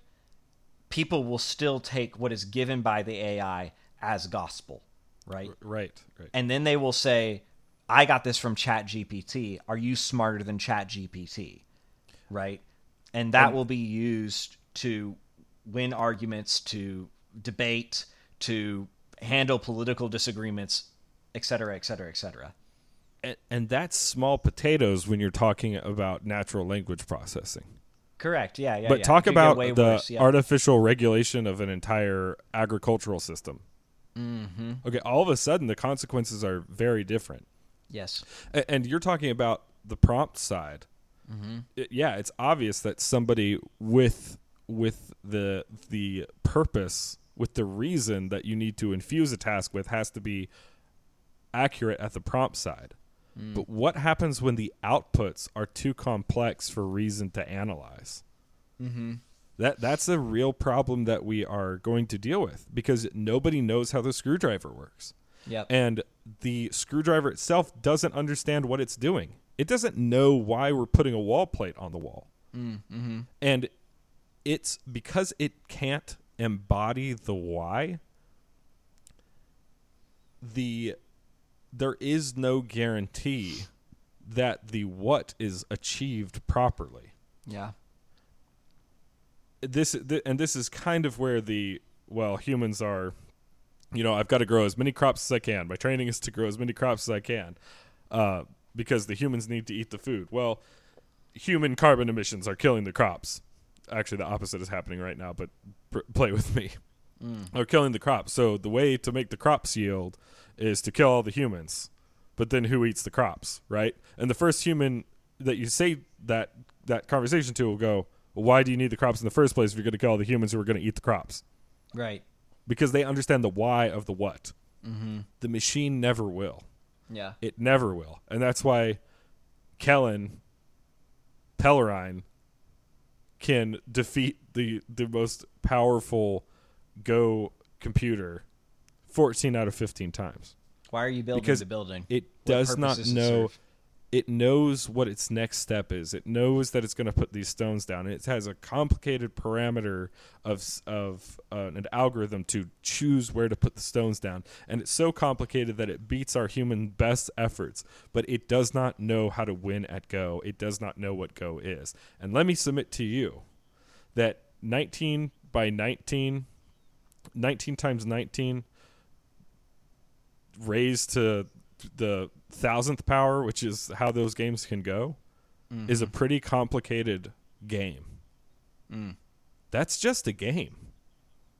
[SPEAKER 2] people will still take what is given by the ai as gospel right
[SPEAKER 1] Right. Right.
[SPEAKER 2] and then they will say i got this from ChatGPT. are you smarter than chat gpt right and that will be used to win arguments to debate to handle political disagreements et cetera et cetera et cetera
[SPEAKER 1] and, and that's small potatoes when you're talking about natural language processing.
[SPEAKER 2] correct yeah yeah
[SPEAKER 1] but
[SPEAKER 2] yeah.
[SPEAKER 1] talk
[SPEAKER 2] It could get
[SPEAKER 1] about the
[SPEAKER 2] worse, yeah.
[SPEAKER 1] artificial regulation of an entire agricultural system.
[SPEAKER 2] mm-hmm.
[SPEAKER 1] Okay, all of a sudden the consequences are very different.
[SPEAKER 2] yes
[SPEAKER 1] A- And you're talking about the prompt side.
[SPEAKER 2] Mm-hmm.
[SPEAKER 1] It- yeah, it's obvious that somebody with with the the purpose, with the reason that you need to infuse a task with has to be accurate at the prompt side.
[SPEAKER 2] Mm.
[SPEAKER 1] But what happens when the outputs are too complex for reason to analyze?
[SPEAKER 2] Mm-hmm.
[SPEAKER 1] That that's a real problem that we are going to deal with because nobody knows how the screwdriver works.
[SPEAKER 2] yep
[SPEAKER 1] And the screwdriver itself doesn't understand what it's doing. It doesn't know why we're putting a wall plate on the wall.
[SPEAKER 2] mm-hmm.
[SPEAKER 1] And it's because it can't embody the why. The there is no guarantee that the what is achieved properly.
[SPEAKER 2] yeah
[SPEAKER 1] This th- and this is kind of where the well humans are you know, I've got to grow as many crops as I can. My training is to grow as many crops as I can, uh, because the humans need to eat the food. Well, human carbon emissions are killing the crops. Actually, the opposite is happening right now. But pr- play with me. Are killing the crops. So the way to make the crops yield is to kill all the humans. But then who eats the crops, right? And the first human that you say that that conversation to will go, well, "Why do you need the crops in the first place if you're going to kill all the humans who are going to eat the crops?"
[SPEAKER 2] Right.
[SPEAKER 1] because they understand the why of the what. Mm-hmm. The machine never will.
[SPEAKER 2] Yeah.
[SPEAKER 1] It never will, and that's why Kellen Pelrine can defeat the the most powerful Go computer fourteen out of fifteen times.
[SPEAKER 2] Why are you building
[SPEAKER 1] Because
[SPEAKER 2] the building?
[SPEAKER 1] It does not
[SPEAKER 2] purpose does it
[SPEAKER 1] know.
[SPEAKER 2] serve?
[SPEAKER 1] It knows what its next step is. It knows that it's going to put these stones down. It has a complicated parameter of of uh, an algorithm to choose where to put the stones down, and it's so complicated that it beats our human best efforts. But it does not know how to win at Go. It does not know what Go is. And let me submit to you that 19 by 19, 19 times 19 raised to the thousandth power, which is how those games can go, is a
[SPEAKER 2] Mm-hmm.
[SPEAKER 1] pretty complicated game.
[SPEAKER 2] Mm.
[SPEAKER 1] That's just a game.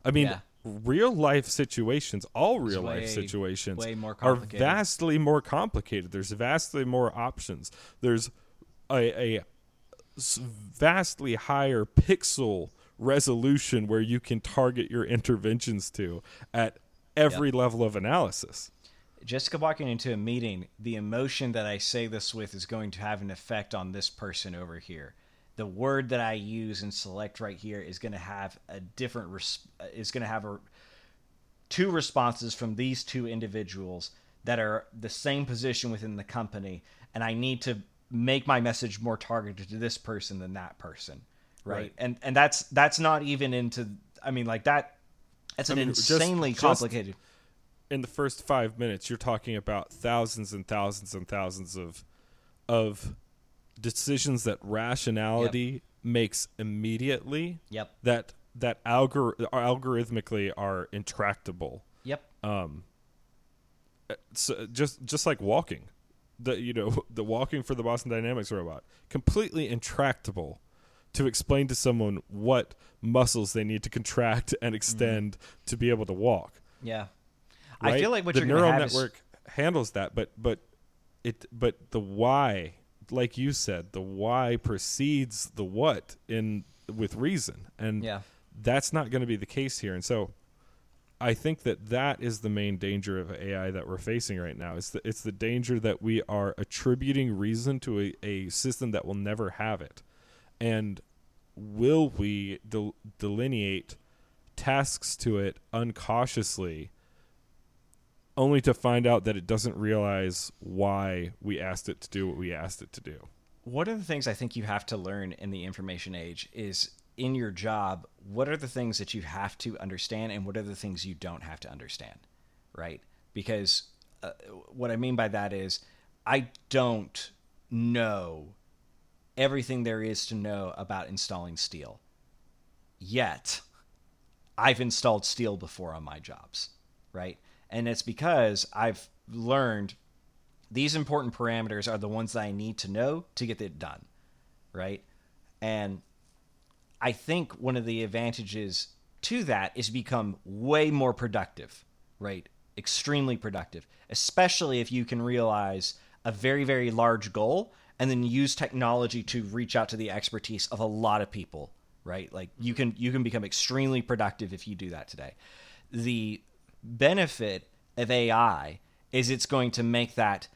[SPEAKER 1] I mean,
[SPEAKER 2] Yeah.
[SPEAKER 1] real life situations, all real
[SPEAKER 2] way-
[SPEAKER 1] life situations, are vastly more complicated. There's vastly more options. There's a vastly higher pixel resolution where you can target your interventions to at every level of analysis.
[SPEAKER 2] Jessica walking into a meeting, the emotion that I say this with is going to have an effect on this person over here. The word that I use and select right here is going to have a different res- uh, is going to have a two responses from these two individuals that are the same position within the company and I need to make my message more targeted to this person than that person. Right?
[SPEAKER 1] Right.
[SPEAKER 2] And and that's that's not even into I mean like that that's
[SPEAKER 1] I
[SPEAKER 2] an
[SPEAKER 1] mean,
[SPEAKER 2] insanely
[SPEAKER 1] just-
[SPEAKER 2] complicated
[SPEAKER 1] in the first five minutes, you're talking about thousands and thousands and thousands of of decisions that rationality makes immediately.
[SPEAKER 2] Yep.
[SPEAKER 1] That that algor- algorithmically are intractable.
[SPEAKER 2] Yep. Um.
[SPEAKER 1] So just just like walking, the you know the walking for the Boston Dynamics robot, completely intractable to explain to someone what muscles they need to contract and extend to be able to walk.
[SPEAKER 2] Yeah.
[SPEAKER 1] Right?
[SPEAKER 2] I feel like what
[SPEAKER 1] the
[SPEAKER 2] you're
[SPEAKER 1] neural network handles that, but but it but the why, like you said, the why precedes the what in with reason, and
[SPEAKER 2] yeah.
[SPEAKER 1] that's not going to be the case here. And so, I think that that is the main danger of AI that we're facing right now. It's the it's the danger that we are attributing reason to a, a system that will never have it, and will we del- delineate tasks to it uncautiously only to find out that it doesn't realize why we asked it to do what we asked it to do.
[SPEAKER 2] One of the things I think you have to learn in the information age is in your job, what are the things that you have to understand and what are the things you don't have to understand, right? Because uh, what I mean by that is I don't know everything there is to know about installing steel. Yet, I've installed steel before on my jobs, right? And it's because I've learned these important parameters are the ones that I need to know to get it done, right? And I think one of the advantages to that is become way more productive, right? Extremely productive, especially if you can realize a very, very large goal and then use technology to reach out to the expertise of a lot of people, right? Like you can you can become extremely productive if you do that today. The benefit of AI is it's going to make that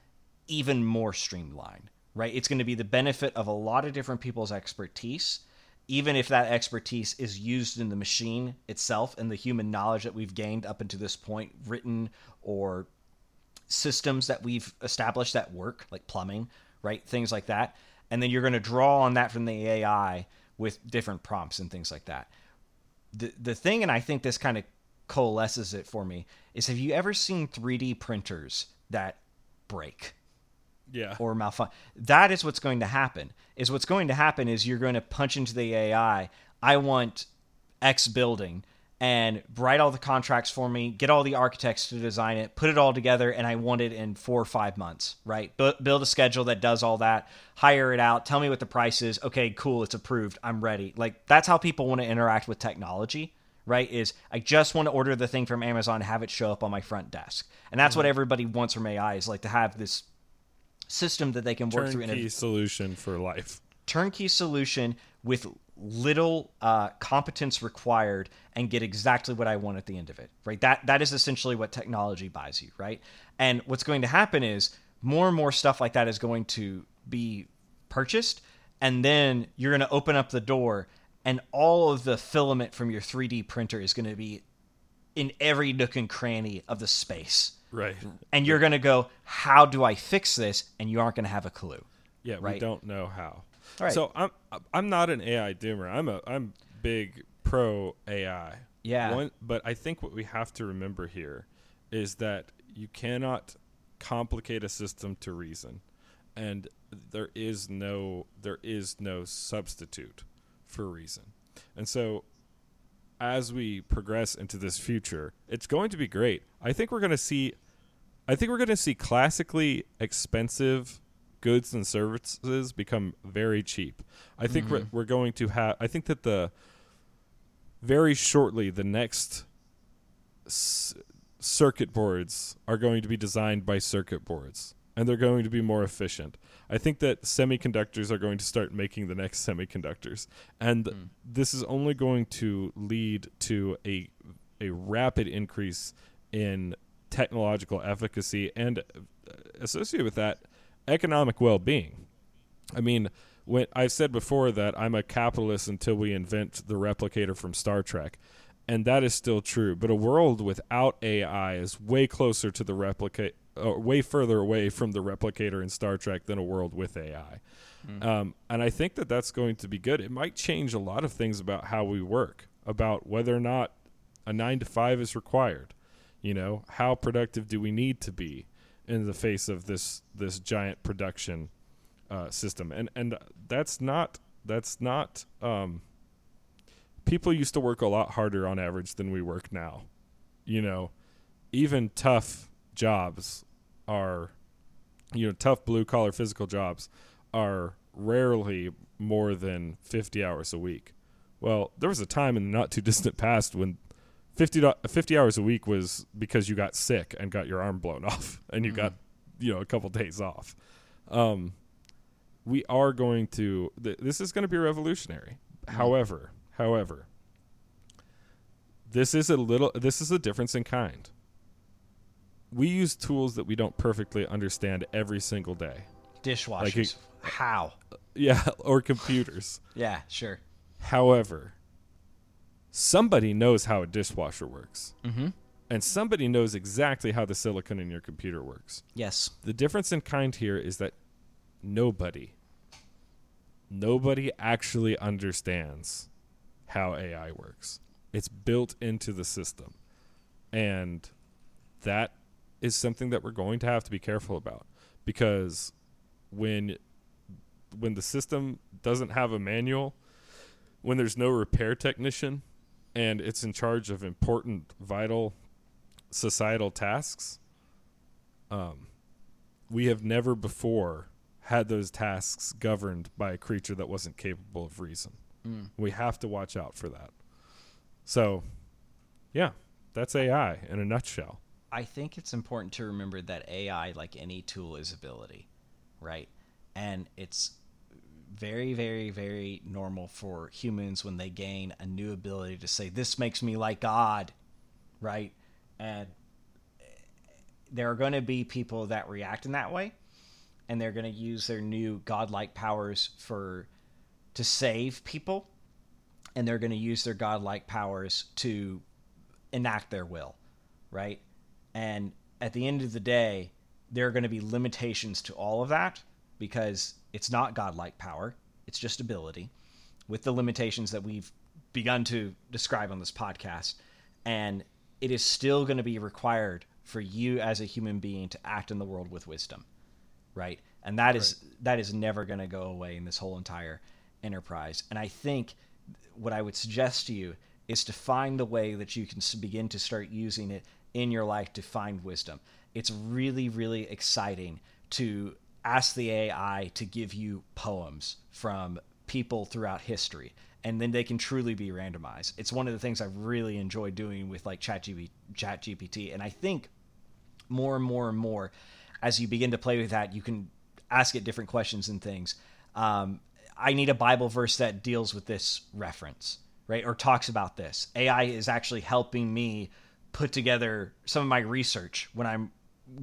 [SPEAKER 2] even more streamlined, right? It's going to be the benefit of a lot of different people's expertise, even if that expertise is used in the machine itself and the human knowledge that we've gained up until this point, written or systems that we've established that work, like plumbing, right? Things like that. And then you're going to draw on that from the AI with different prompts and things like that. The the thing, and I think this kind of coalesces it for me, is have you ever seen 3D printers that break?
[SPEAKER 1] Yeah.
[SPEAKER 2] or malfunction. That is what's going to happen. Is what's going to happen is you're going to punch into the AI. I want X building, and write all the contracts for me, get all the architects to design it, put it all together, and I want it in four or five months, right? Bu- build a schedule that does all that, hire it out, tell me what the price is. Okay, cool, it's approved, I'm ready. Like, that's how people want to interact with technology, right? Is I just want to order the thing from Amazon and have it show up on my front desk. And that's what everybody wants from AI is like to have this system that they can work through in a
[SPEAKER 1] Turnkey solution for life.
[SPEAKER 2] turnkey solution with little uh, competence required and get exactly what I want at the end of it. Right. That that is essentially what technology buys you. Right. And what's going to happen is more and more stuff like that is going to be purchased, and then you're going to open up the door, and all of the filament from your 3D printer is going to be in every nook and cranny of the space.
[SPEAKER 1] Right.
[SPEAKER 2] And you're going to go, how do I fix this? And you aren't going to have a clue.
[SPEAKER 1] Yeah, we don't know how.
[SPEAKER 2] Right.
[SPEAKER 1] So I'm I'm not an AI doomer. I'm a I'm big pro AI.
[SPEAKER 2] Yeah.
[SPEAKER 1] One, but I think what we have to remember here is that you cannot complicate a system to reason, and there is no there is no substitute for a reason. And so as we progress into this future, it's going to be great. I think we're going to see I think we're going to see classically expensive goods and services become very cheap. I think we're, mm-hmm. we're going to have. I think that the very shortly the next s- circuit boards are going to be designed by circuit boards, and they're going to be more efficient. I think that semiconductors are going to start making the next semiconductors, and this is only going to lead to a a rapid increase in technological efficacy and uh, associated with that economic well-being. I mean, when I've said before that I'm a capitalist until we invent the replicator from Star Trek, and that is still true. But a world without AI is way closer to the replicate, or way further away from the replicator in Star Trek than a world with AI. Um, and I think that that's going to be good. It might change a lot of things about how we work, about whether or not a nine to five is required. You know, how productive do we need to be in the face of this this giant production uh, system? And and that's not that's not. Um, people used to work a lot harder on average than we work now. You know, even tough jobs are, you know, tough blue collar physical jobs are rarely more than 50 hours a week. Well, there was a time in the not too distant past when 50, 50 hours a week was because you got sick and got your arm blown off and you got, you know, a couple days off. Um, we are going to, th- this is going to be revolutionary. However, however, this is a little, this is a difference in kind. We use tools that we don't perfectly understand every single day.
[SPEAKER 2] Dishwashers.
[SPEAKER 1] it-
[SPEAKER 2] How?
[SPEAKER 1] Yeah, or computers.
[SPEAKER 2] Yeah, sure.
[SPEAKER 1] However, somebody knows how a dishwasher works.
[SPEAKER 2] Mm-hmm.
[SPEAKER 1] And somebody knows exactly how the silicon in your computer works.
[SPEAKER 2] Yes.
[SPEAKER 1] The difference in kind here is that nobody, nobody actually understands how AI works. It's built into the system. And that is something that we're going to have to be careful about because when when the system doesn't have a manual, when there's no repair technician and it's in charge of important vital societal tasks, um, we have never before had those tasks governed by a creature that wasn't capable of reason. We have to watch out for that. So, yeah, that's AI in a nutshell.
[SPEAKER 2] I think it's important to remember that AI, like any tool, is ability, right? And it's very, very, very normal for humans when they gain a new ability to say, This makes me like God, right? And there are going to be people that react in that way, and they're going to use their new godlike powers for to save people, and they're going to use their godlike powers to enact their will, right? And at the end of the day, there are going to be limitations to all of that because it's not godlike power, it's just ability with the limitations that we've begun to describe on this podcast. And it is still going to be required for you as a human being to act in the world with wisdom, right? And that is that is never going to go away in this whole entire enterprise. And I think what I would suggest to you is to find the way that you can begin to start using it in your life to find wisdom. It's really, really exciting to ask the AI to give you poems from people throughout history, and then they can truly be randomized. It's one of the things I really enjoy doing with like ChatGPT, and I think more and more and more as you begin to play with that, you can ask it different questions and things. Um, I need a Bible verse that deals with this reference, right? Or talks about this. AI is actually helping me put together some of my research when I'm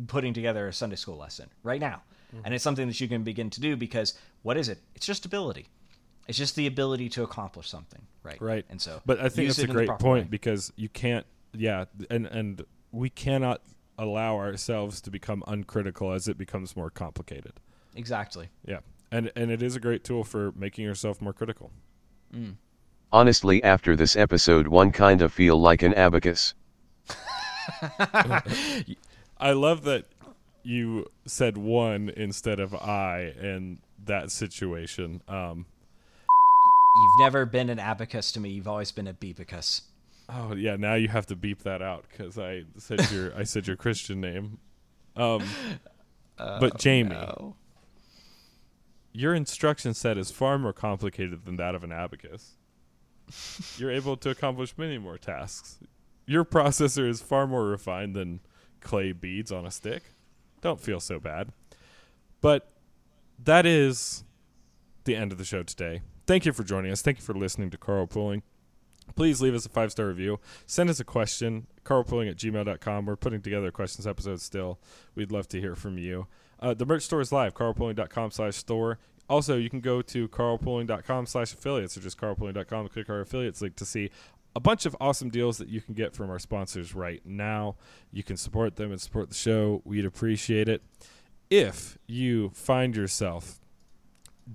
[SPEAKER 2] putting together a Sunday school lesson right now. And it's something that you can begin to do because what is it? It's just ability. It's just the ability to accomplish something, right?
[SPEAKER 1] Right.
[SPEAKER 2] And so,
[SPEAKER 1] but I think
[SPEAKER 2] use
[SPEAKER 1] that's a
[SPEAKER 2] it in the
[SPEAKER 1] great point
[SPEAKER 2] way.
[SPEAKER 1] because you can't, yeah, and and we cannot allow ourselves to become uncritical as it becomes more complicated.
[SPEAKER 2] Exactly.
[SPEAKER 1] Yeah, and and it is a great tool for making yourself more critical. Mm.
[SPEAKER 3] Honestly, after this episode, one kinda feel like an abacus.
[SPEAKER 1] I love that you said one instead of I in that situation. Um,
[SPEAKER 2] You've never been an abacus to me. You've always been a beebicus.
[SPEAKER 1] oh yeah, now you have to beep that out because I said your I said your Christian name. Um, but Jamie,
[SPEAKER 2] No.
[SPEAKER 1] your instruction set is far more complicated than that of an abacus. You're able to accomplish many more tasks. Your processor is far more refined than clay beads on a stick. Don't feel so bad. But that is the end of the show today. Thank you for joining us. Thank you for listening to Carlpooling. Please leave us a five star review. Send us a question, carlpooling at gmail.com. We're putting together questions episode still. We'd love to hear from you. Uh, the merch store is live, carlpooling.com slash store. Also, you can go to carlpooling.com slash affiliates or just carlpooling.com and click our affiliates link to see a bunch of awesome deals that you can get from our sponsors right now. You can support them and support the show. We'd appreciate it. If you find yourself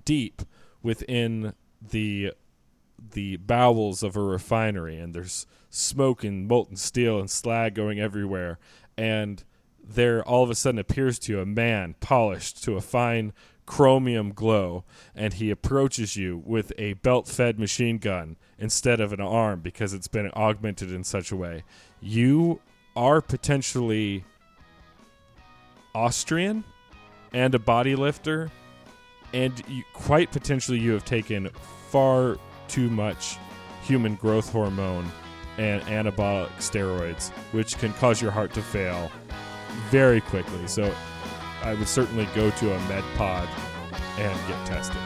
[SPEAKER 1] deep within the the bowels of a refinery and there's smoke and molten steel and slag going everywhere and there all of a sudden appears to you a man polished to a fine chromium glow and he approaches you with a belt fed machine gun instead of an arm because it's been augmented in such a way. You are potentially Austrian and a body lifter, and you, quite potentially you have taken far too much human growth hormone and anabolic steroids, which can cause your heart to fail very quickly. So I would certainly go to a med pod and get tested.